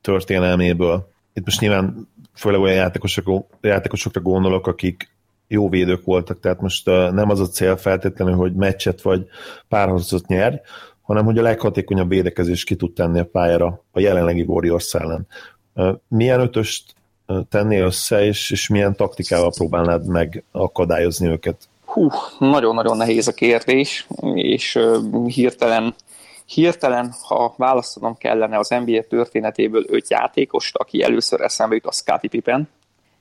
történelméből, itt most nyilván főleg olyan játékosok, játékosokra gondolok, akik jó védők voltak, tehát most nem az a cél feltétlenül, hogy meccset vagy párharcot nyer, hanem hogy a leghatékonyabb védekezést ki tud tenni a pályára a jelenlegi Warriors ellen. Milyen ötöst tennél össze, és, és milyen taktikával próbálnád meg akadályozni őket? Hú, nagyon-nagyon nehéz a kérdés, és hirtelen, hirtelen, ha választanom kellene az NBA történetéből öt játékost, aki először eszembe jut, a Scottie Pippen,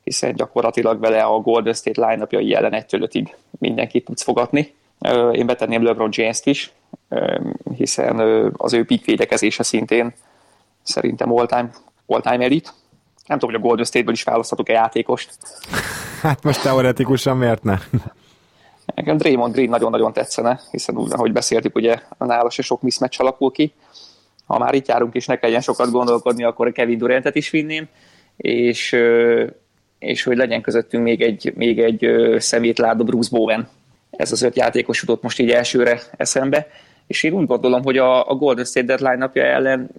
hiszen gyakorlatilag vele a Golden State line-upjai jelen 1 mindenkit tudsz fogatni. Uh, én betenném LeBron James-t is, hiszen az ő pick védekezése szintén szerintem all-time, all-time elit. Nem tudom, hogy a Golden State-ből is választhatok-e játékost. Hát most teoretikusan miért ne? Nekem Draymond Green nagyon-nagyon tetszene, hiszen úgy, ahogy beszéltük, ugye nála se sok mismatch alakul ki. Ha már itt járunk és ne kelljen sokat gondolkodni, akkor Kevin Durantet is vinném, és, és hogy legyen közöttünk még egy, még egy szemétláda Bruce Bowen. Ez az öt játékos jutott most így elsőre eszembe, és én úgy gondolom, hogy a, a Golden State deadline napja ellen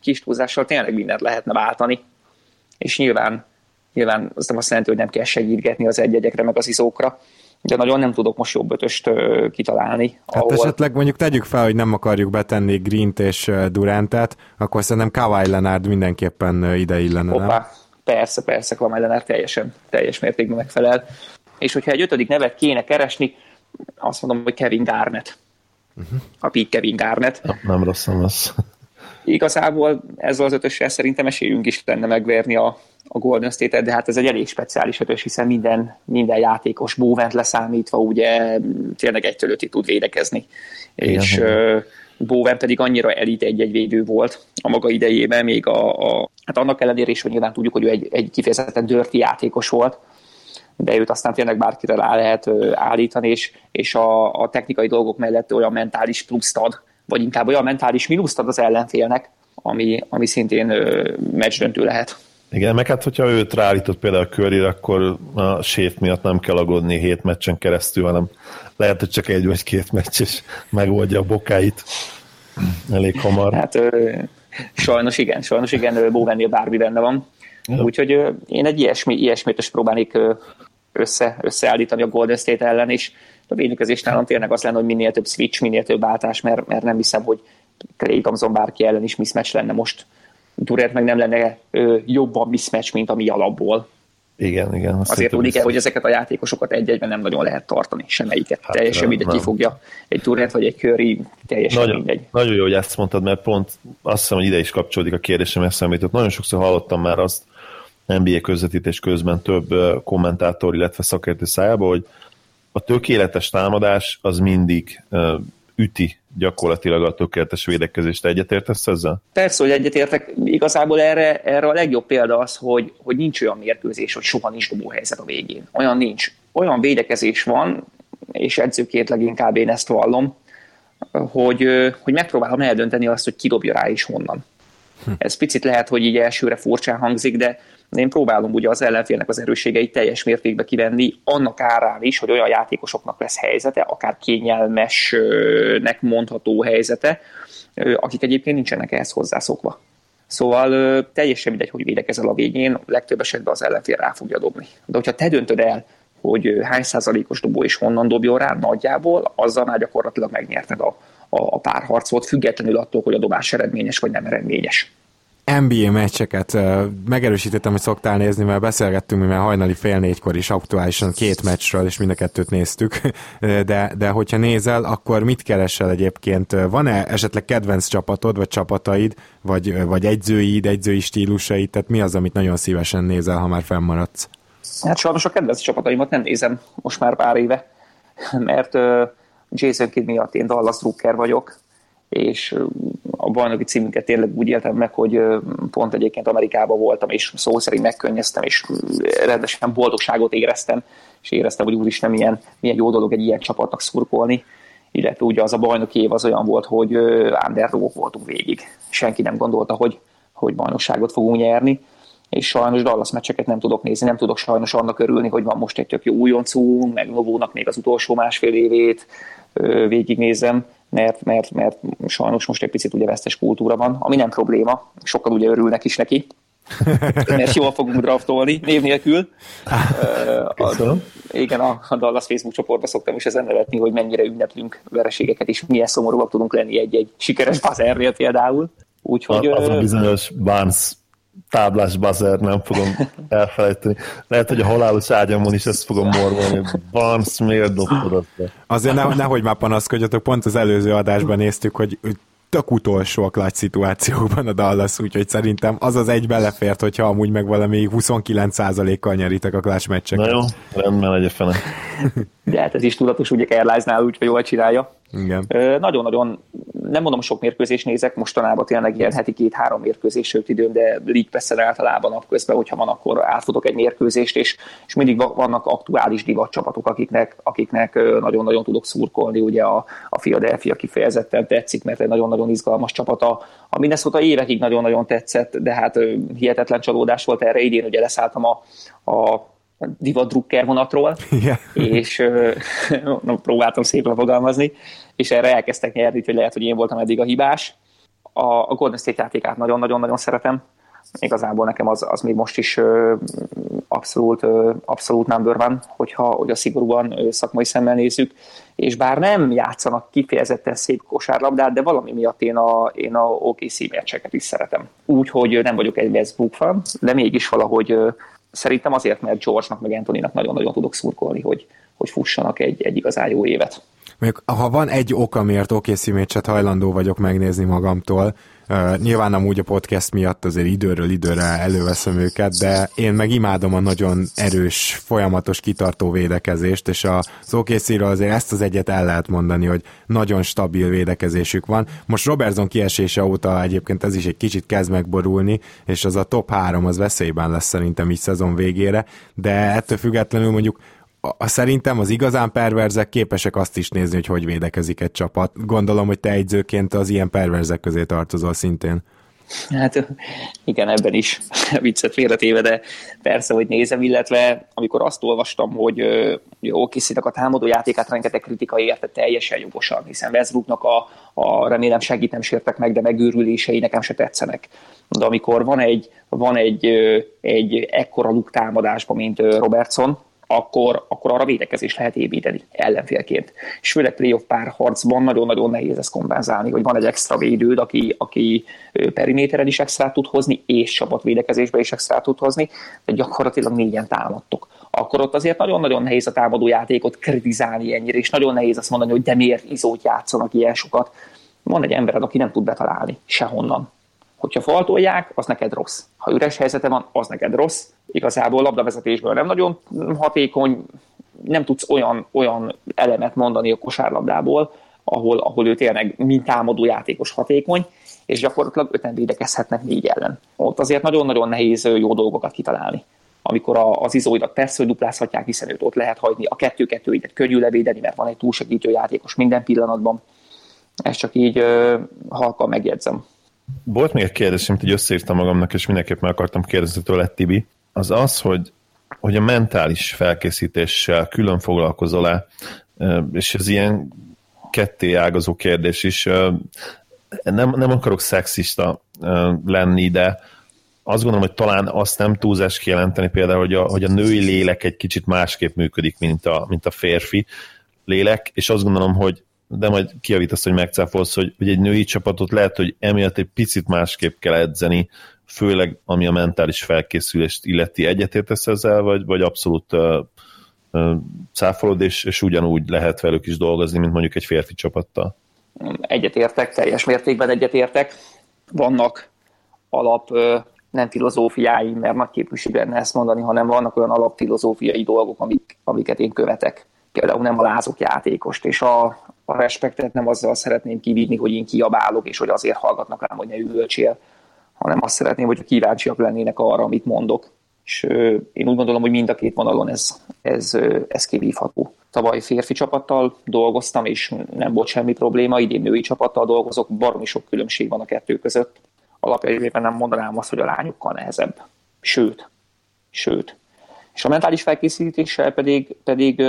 kis túlzással tényleg mindent lehetne váltani, és nyilván, nyilván az nem azt jelenti, hogy nem kell segítgetni az egyegyekre, meg az izókra, de nagyon nem tudok most jobb ötöst kitalálni. Hát ahol... esetleg mondjuk tegyük fel, hogy nem akarjuk betenni Green-t és Durantet, akkor szerintem Kawhi Leonard mindenképpen ide illene, Hoppá. Persze, persze, Kawhi Leonard teljesen, teljes mértékben megfelel. És hogyha egy ötödik nevet kéne keresni, azt mondom, hogy Kevin Garnett. Uh-huh. A Pete Kevin Garnett. Nem, nem rossz, nem rossz. Igazából ezzel az ötössel szerintem esélyünk is lenne megverni a, a Golden State-et, de hát ez egy elég speciális ötös, hiszen minden, minden játékos bóvent leszámítva ugye tényleg egytől ötig tud védekezni. Igen, és uh, Bowen pedig annyira elit egy-egy védő volt a maga idejében, még a, a hát annak ellenére is, hogy nyilván tudjuk, hogy ő egy, egy kifejezetten dörti játékos volt, de őt aztán tényleg bárkire rá lehet állítani, és, és a, a technikai dolgok mellett olyan mentális pluszt ad, vagy inkább olyan mentális mínuszt ad az ellenfélnek, ami, ami szintén meccsdöntő lehet. Igen, meg hát hogyha őt ráállított például a körére, akkor a sét miatt nem kell aggódni hét meccsen keresztül, hanem lehet, hogy csak egy vagy két meccs, és megoldja a bokáit elég hamar. Hát sajnos igen, sajnos igen, Bóvennél bármi benne van. Ja. Úgyhogy én egy ilyesmi, ilyesmit is próbálnék össze, összeállítani a Golden State ellen, és a védekezés nálam tényleg az lenne, hogy minél több switch, minél több váltás, mert, mert nem hiszem, hogy Clay Thompson bárki ellen is mismatch lenne most. Durant meg nem lenne ö, jobban mismatch, mint ami alapból. Igen, igen. Azért tudni el, hogy ezeket a játékosokat egy-egyben nem nagyon lehet tartani, semmelyiket. Hát, teljesen mindegy, ki fogja egy Durant vagy egy Curry, teljesen nagyon, mindegy. Nagyon jó, hogy ezt mondtad, mert pont azt hiszem, hogy ide is kapcsolódik a kérdésem eszembe Nagyon sokszor hallottam már azt NBA közvetítés közben több kommentátor, illetve szakértő szájába, hogy a tökéletes támadás az mindig üti gyakorlatilag a tökéletes védekezést. Egyetértesz ezzel? Persze, hogy egyetértek. Igazából erre, erre a legjobb példa az, hogy, hogy nincs olyan mérkőzés, hogy soha nincs dobóhelyzet a végén. Olyan nincs. Olyan védekezés van, és edzőként leginkább én ezt vallom, hogy, hogy megpróbálom eldönteni azt, hogy ki dobja rá is honnan. Hm. Ez picit lehet, hogy így elsőre furcsán hangzik, de én próbálom ugye az ellenfélnek az erősségeit teljes mértékben kivenni, annak árán is, hogy olyan játékosoknak lesz helyzete, akár kényelmesnek mondható helyzete, akik egyébként nincsenek ehhez hozzászokva. Szóval teljesen mindegy, hogy védekezel a végén, legtöbb esetben az ellenfél rá fogja dobni. De hogyha te döntöd el, hogy hány százalékos dobó és honnan dobjon rá nagyjából, azzal már gyakorlatilag megnyerted a, a, a párharcot, függetlenül attól, hogy a dobás eredményes vagy nem eredményes. NBA meccseket megerősítettem, hogy szoktál nézni, mert beszélgettünk, mert hajnali fél négykor is aktuálisan két meccsről, és mind a kettőt néztük, de, de hogyha nézel, akkor mit keresel egyébként? Van-e esetleg kedvenc csapatod, vagy csapataid, vagy, vagy egyzőid, egyzői stílusaid, tehát mi az, amit nagyon szívesen nézel, ha már fennmaradsz? Hát sajnos a kedvenc csapataimat nem nézem most már pár éve, mert Jason Kidd miatt én Dallas Drucker vagyok, és a bajnoki címünket tényleg úgy éltem meg, hogy pont egyébként Amerikában voltam, és szó szerint megkönnyeztem, és rendesen boldogságot éreztem, és éreztem, hogy úristen, milyen, milyen jó dolog egy ilyen csapatnak szurkolni, illetve ugye az a bajnoki év az olyan volt, hogy underdogok voltunk végig. Senki nem gondolta, hogy, hogy bajnokságot fogunk nyerni, és sajnos Dallas meccseket nem tudok nézni, nem tudok sajnos annak örülni, hogy van most egy tök jó újoncú, meg Novónak még az utolsó másfél évét végignézem, mert, mert, mert sajnos most egy picit ugye vesztes kultúra van, ami nem probléma, sokkal ugye örülnek is neki, mert jól fogunk draftolni, név nélkül. A, igen, a, a Dallas Facebook csoportban szoktam is ezen nevetni, hogy mennyire ünneplünk vereségeket, és milyen szomorúak tudunk lenni egy-egy sikeres bazernél például. Úgyhogy, az a bizonyos Barnes táblás bazer, nem fogom elfelejteni. Lehet, hogy a halálos ágyamon is ezt fogom morvolni, hogy Barnes miért dobtad Azért ne, nehogy már panaszkodjatok, pont az előző adásban néztük, hogy tök utolsó a clutch szituációkban a Dallas, úgyhogy szerintem az az egy belefért, hogyha amúgy meg valami 29%-kal nyeritek a clutch meccseket. Na jó, rendben legyen fene. De hát ez is tudatos, ugye Kerláznál úgy, hogy jól csinálja. Igen. Nagyon-nagyon, nem mondom sok mérkőzést nézek, mostanában tényleg ilyen heti két-három mérkőzés sőt időm, de League pass általában napközben, hogyha van, akkor átfutok egy mérkőzést, és, és mindig vannak aktuális divat csapatok, akiknek, akiknek nagyon-nagyon tudok szurkolni, ugye a, a Philadelphia kifejezetten tetszik, mert egy nagyon-nagyon izgalmas csapata. A Minnesota évekig nagyon-nagyon tetszett, de hát hihetetlen csalódás volt erre idén, ugye leszálltam a, a divat drukker vonatról, yeah. és no, próbáltam szépen fogalmazni, és erre elkezdtek nyerni, hogy lehet, hogy én voltam eddig a hibás. A, a Golden State játékát nagyon-nagyon-nagyon szeretem. igazából nekem az, az még most is abszolút, abszolút number van, hogyha hogy a szigorúan szakmai szemmel nézzük, és bár nem játszanak kifejezetten szép kosárlabdát, de valami miatt én a, én a OKC meccseket is szeretem. Úgyhogy nem vagyok egy Westbrook fan, de mégis valahogy szerintem azért, mert George-nak meg Anthony-nak nagyon-nagyon tudok szurkolni, hogy, hogy fussanak egy, egy igazán jó évet. Mondjuk, ha van egy ok, amiért OKC meccset hajlandó vagyok megnézni magamtól, Uh, nyilván amúgy a podcast miatt azért időről időre előveszem őket, de én meg imádom a nagyon erős, folyamatos, kitartó védekezést, és az okc azért ezt az egyet el lehet mondani, hogy nagyon stabil védekezésük van. Most Robertson kiesése óta egyébként ez is egy kicsit kezd megborulni, és az a top 3 az veszélyben lesz szerintem így szezon végére, de ettől függetlenül mondjuk a, szerintem az igazán perverzek képesek azt is nézni, hogy hogy védekezik egy csapat. Gondolom, hogy te egyzőként az ilyen perverzek közé tartozol szintén. Hát igen, ebben is viccet félretéve, de persze, hogy nézem, illetve amikor azt olvastam, hogy jó készítek a támadó játékát, rengeteg kritika érte teljesen jogosan, hiszen Westbrooknak a, a remélem segít nem sértek meg, de megőrülései nekem se tetszenek. De amikor van egy, van egy, egy ekkora luk támadásban, mint Robertson, akkor, akkor arra védekezés lehet építeni ellenfélként. És főleg playoff párharcban nagyon-nagyon nehéz ezt kompenzálni, hogy van egy extra védőd, aki, aki periméteren is extra tud hozni, és csapatvédekezésbe is extra tud hozni, de gyakorlatilag négyen támadtok. Akkor ott azért nagyon-nagyon nehéz a támadó játékot kritizálni ennyire, és nagyon nehéz azt mondani, hogy de miért izót játszanak ilyen sokat. Van egy embered, aki nem tud betalálni sehonnan. Hogyha faltolják, az neked rossz. Ha üres helyzete van, az neked rossz. Igazából labdavezetésből nem nagyon hatékony, nem tudsz olyan, olyan elemet mondani a kosárlabdából, ahol, ahol ő tényleg mint támadó játékos hatékony, és gyakorlatilag öten védekezhetnek négy ellen. Ott azért nagyon-nagyon nehéz jó dolgokat kitalálni. Amikor az izóidat persze, hogy duplázhatják, hiszen őt ott lehet hagyni, a kettő-kettőidet könnyű levédeni, mert van egy túlsegítő játékos minden pillanatban. Ezt csak így uh, halkan megjegyzem. Volt még egy kérdés, amit így összeírtam magamnak, és mindenképp meg akartam kérdezni tőle, Tibi. Az az, hogy, hogy a mentális felkészítéssel külön foglalkozol-e, és ez ilyen ketté ágazó kérdés is. Nem, nem akarok szexista lenni, de azt gondolom, hogy talán azt nem túlzás kijelenteni például, hogy a, hogy a női lélek egy kicsit másképp működik, mint a, mint a férfi lélek, és azt gondolom, hogy de majd kiavítasz, hogy megcáfolsz, hogy, hogy egy női csapatot lehet, hogy emiatt egy picit másképp kell edzeni, főleg ami a mentális felkészülést illeti. Egyetértesz ezzel, vagy, vagy abszolút uh, uh, cáfolod, és, és ugyanúgy lehet velük is dolgozni, mint mondjuk egy férfi csapattal? Egyetértek, teljes mértékben egyetértek. Vannak alap nem filozófiái, mert nagy képűség lenne ezt mondani, hanem vannak olyan alapfilozófiai dolgok, amik, amiket én követek. Például nem alázok játékost, és a, a respektet nem azzal szeretném kivinni, hogy én kiabálok, és hogy azért hallgatnak rám, hogy ne üvöltsél, hanem azt szeretném, hogy kíváncsiak lennének arra, amit mondok. És én úgy gondolom, hogy mind a két vonalon ez, ez, ez kivívható. Tavaly férfi csapattal dolgoztam, és nem volt semmi probléma, idén női csapattal dolgozok, baromi sok különbség van a kettő között. Alapjában nem mondanám azt, hogy a lányokkal nehezebb. Sőt, sőt. És a mentális felkészítéssel pedig, pedig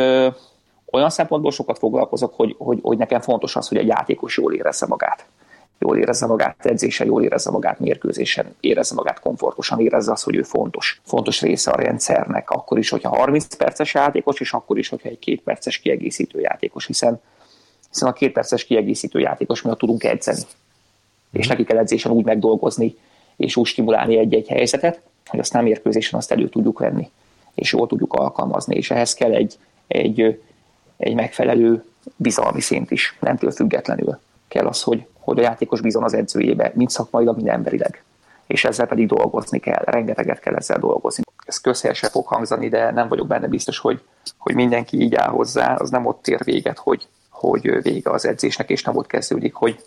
olyan szempontból sokat foglalkozok, hogy, hogy, hogy nekem fontos az, hogy egy játékos jól érezze magát. Jól érezze magát edzésen, jól érezze magát mérkőzésen, érezze magát komfortosan, érezze azt, hogy ő fontos. Fontos része a rendszernek, akkor is, hogyha 30 perces játékos, és akkor is, hogyha egy két perces kiegészítő játékos, hiszen, hiszen a két perces kiegészítő játékos miatt tudunk edzeni. És neki kell edzésen úgy megdolgozni, és úgy stimulálni egy-egy helyzetet, hogy aztán mérkőzésen azt elő tudjuk venni, és jól tudjuk alkalmazni. És ehhez kell egy, egy egy megfelelő bizalmi szint is, nemtől függetlenül kell az, hogy, hogy a játékos bizon az edzőjébe, mind szakmailag, mind emberileg. És ezzel pedig dolgozni kell, rengeteget kell ezzel dolgozni. Ez közhelyesen fog hangzani, de nem vagyok benne biztos, hogy, hogy mindenki így áll hozzá, az nem ott ér véget, hogy, hogy vége az edzésnek, és nem ott kezdődik, hogy,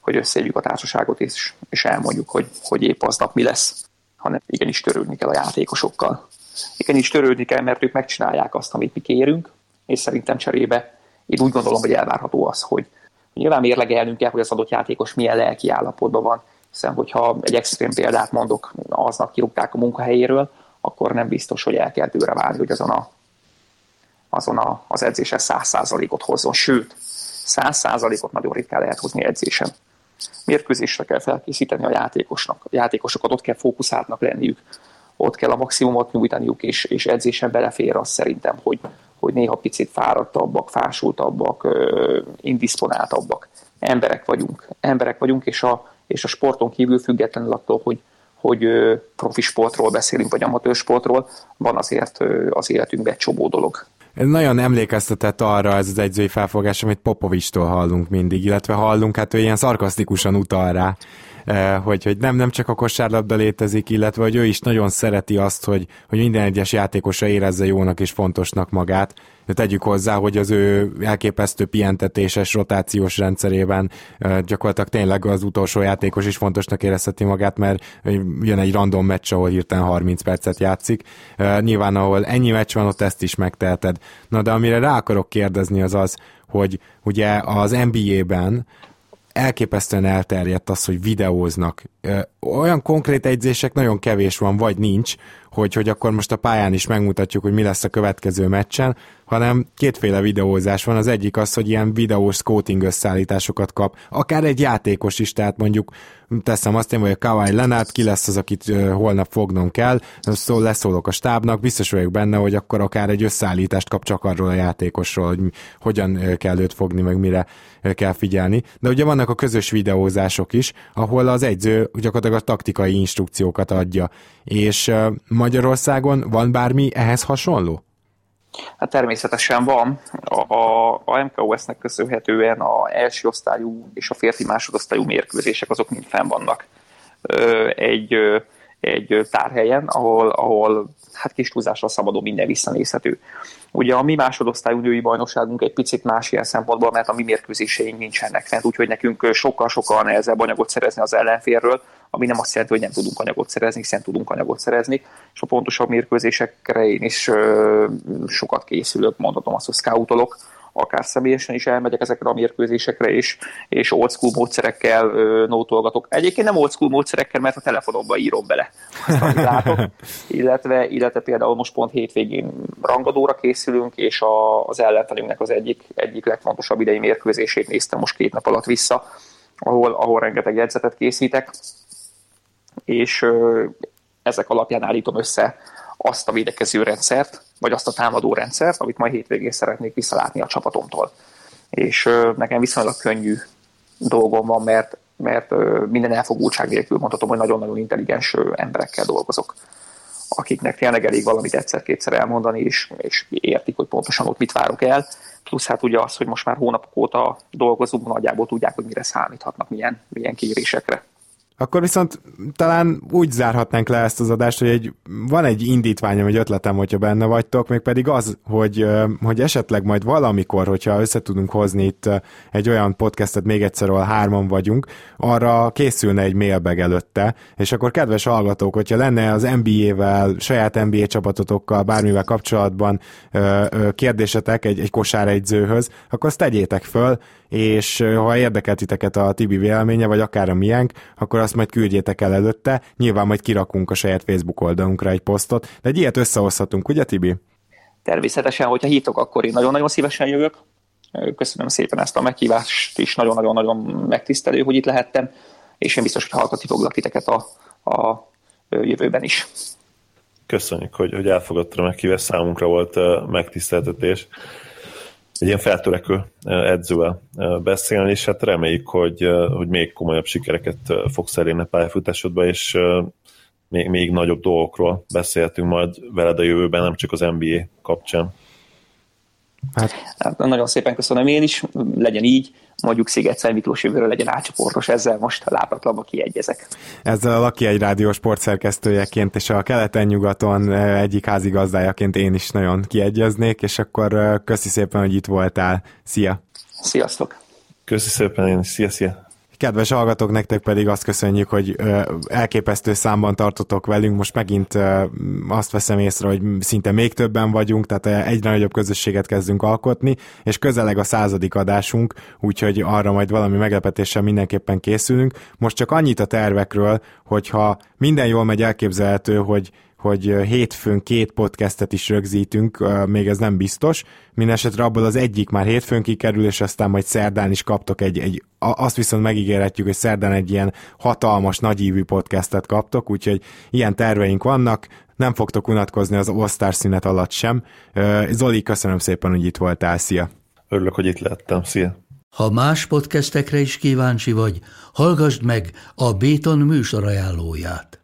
hogy összeéljük a társaságot, és, és elmondjuk, hogy, hogy épp aznap mi lesz, hanem igenis törődni kell a játékosokkal. Igenis törődni kell, mert ők megcsinálják azt, amit mi kérünk, és szerintem cserébe én úgy gondolom, hogy elvárható az, hogy nyilván mérlegelnünk kell, hogy az adott játékos milyen lelki állapotban van, hiszen hogyha egy extrém példát mondok, aznap kirúgták a munkahelyéről, akkor nem biztos, hogy el kell tőle válni, hogy azon, a, azon a, az edzésen száz százalékot hozzon. Sőt, száz százalékot nagyon ritkán lehet hozni edzésen. Mérkőzésre kell felkészíteni a játékosnak. A játékosokat ott kell fókuszáltnak lenniük, ott kell a maximumot nyújtaniuk, és, és edzésen belefér az szerintem, hogy, hogy néha picit fáradtabbak, fásultabbak, indisponáltabbak. Emberek vagyunk. Emberek vagyunk, és a, és a sporton kívül függetlenül attól, hogy, hogy profi sportról beszélünk, vagy amatőr sportról, van azért az életünkben egy csomó dolog. Ez nagyon emlékeztetett arra ez az egyzői felfogás, amit Popovistól hallunk mindig, illetve hallunk, hát ő ilyen szarkasztikusan utal rá, hogy, hogy nem, nem csak a kosárlabda létezik, illetve hogy ő is nagyon szereti azt, hogy, hogy minden egyes játékosa érezze jónak és fontosnak magát, de tegyük hozzá, hogy az ő elképesztő pihentetéses, rotációs rendszerében gyakorlatilag tényleg az utolsó játékos is fontosnak érezheti magát, mert jön egy random meccs, ahol hirtelen 30 percet játszik. Nyilván, ahol ennyi meccs van, ott ezt is megteheted. Na de amire rá akarok kérdezni az az, hogy ugye az NBA-ben elképesztően elterjedt az, hogy videóznak. Olyan konkrét egyzések nagyon kevés van, vagy nincs, hogy, hogy akkor most a pályán is megmutatjuk, hogy mi lesz a következő meccsen, hanem kétféle videózás van. Az egyik az, hogy ilyen videós scouting összeállításokat kap, akár egy játékos is, tehát mondjuk teszem azt én, hogy a Kawai Leonard ki lesz az, akit holnap fognom kell, szól, leszólok a stábnak, biztos vagyok benne, hogy akkor akár egy összeállítást kap csak arról a játékosról, hogy hogyan kell őt fogni, meg mire kell figyelni. De ugye vannak a közös videózások is, ahol az egyző gyakorlatilag a taktikai instrukciókat adja. És Magyarországon van bármi ehhez hasonló? Hát természetesen van. A, a, a MKOS-nek köszönhetően a első osztályú és a férfi másodosztályú mérkőzések azok mind fenn vannak egy, egy tárhelyen, ahol, ahol hát kis túlzásra szabadon minden visszanézhető. Ugye a mi másodosztályú női bajnokságunk egy picit más ilyen szempontból, mert a mi mérkőzéseink nincsenek fent, úgyhogy nekünk sokkal-sokkal nehezebb anyagot szerezni az ellenférről, ami nem azt jelenti, hogy nem tudunk anyagot szerezni, hiszen tudunk anyagot szerezni, és a pontosabb mérkőzésekre én is ö, sokat készülök, mondhatom azt, hogy scoutolok, akár személyesen is elmegyek ezekre a mérkőzésekre, és, és old school módszerekkel ö, nótolgatok. Egyébként nem old school módszerekkel, mert a telefonomba írom bele azt, látok, illetve, illetve például most pont hétvégén rangadóra készülünk, és a, az ellenfelünknek az egyik, egyik legfontosabb idei mérkőzését néztem most két nap alatt vissza, ahol, ahol rengeteg jegyzetet készítek, és ezek alapján állítom össze azt a védekező rendszert, vagy azt a támadó rendszert, amit majd hétvégén szeretnék visszalátni a csapatomtól. És nekem viszonylag könnyű dolgom van, mert, mert minden elfogultság nélkül mondhatom, hogy nagyon-nagyon intelligens emberekkel dolgozok akiknek tényleg elég valamit egyszer-kétszer elmondani, és, és értik, hogy pontosan ott mit várok el. Plusz hát ugye az, hogy most már hónapok óta dolgozunk, nagyjából tudják, hogy mire számíthatnak, milyen, milyen kérésekre. Akkor viszont talán úgy zárhatnánk le ezt az adást, hogy egy, van egy indítványom, egy ötletem, hogyha benne vagytok, még pedig az, hogy, hogy esetleg majd valamikor, hogyha össze tudunk hozni itt egy olyan podcastet még egyszer, ahol hárman vagyunk, arra készülne egy mailbag előtte, és akkor kedves hallgatók, hogyha lenne az NBA-vel, saját NBA csapatotokkal, bármivel kapcsolatban kérdésetek egy, egy kosáregyzőhöz, akkor azt tegyétek föl, és ha érdekel titeket a Tibi véleménye, vagy akár a miénk, akkor azt majd küldjétek el előtte, nyilván majd kirakunk a saját Facebook oldalunkra egy posztot, de egy ilyet összehozhatunk, ugye Tibi? Természetesen, hogyha hívtok, akkor én nagyon-nagyon szívesen jövök. Köszönöm szépen ezt a meghívást is, nagyon-nagyon-nagyon megtisztelő, hogy itt lehettem, és én biztos, hogy hallgatni foglak titeket a, a jövőben is. Köszönjük, hogy, hogy elfogadtad a meghívást, számunkra volt megtiszteltetés egy ilyen feltörekvő edzővel beszélni, és hát reméljük, hogy, hogy még komolyabb sikereket fogsz elérni a pályafutásodba, és még, még nagyobb dolgokról beszéltünk majd veled a jövőben, nem csak az NBA kapcsán. Hát. hát nagyon szépen köszönöm én is, legyen így, mondjuk Sziget Miklós jövőre legyen átcsoportos, ezzel most lápatlanba kiegyezek. Ezzel a Laki egy rádió sportszerkesztőjeként és a keleten-nyugaton egyik házigazdájaként én is nagyon kiegyeznék, és akkor köszi szépen, hogy itt voltál. Szia! Sziasztok! Köszi szépen én is. Szia, szia! Kedves hallgatók, nektek pedig azt köszönjük, hogy elképesztő számban tartotok velünk. Most megint azt veszem észre, hogy szinte még többen vagyunk, tehát egyre nagyobb közösséget kezdünk alkotni, és közeleg a századik adásunk, úgyhogy arra majd valami meglepetéssel mindenképpen készülünk. Most csak annyit a tervekről, hogyha minden jól megy elképzelhető, hogy hogy hétfőn két podcastet is rögzítünk, még ez nem biztos. Mindenesetre abból az egyik már hétfőn kikerül, és aztán majd szerdán is kaptok egy, egy azt viszont megígérhetjük, hogy szerdán egy ilyen hatalmas, nagyívű podcastet kaptok, úgyhogy ilyen terveink vannak, nem fogtok unatkozni az osztár szünet alatt sem. Zoli, köszönöm szépen, hogy itt voltál, szia! Örülök, hogy itt lettem, szia! Ha más podcastekre is kíváncsi vagy, hallgassd meg a Béton műsor ajánlóját.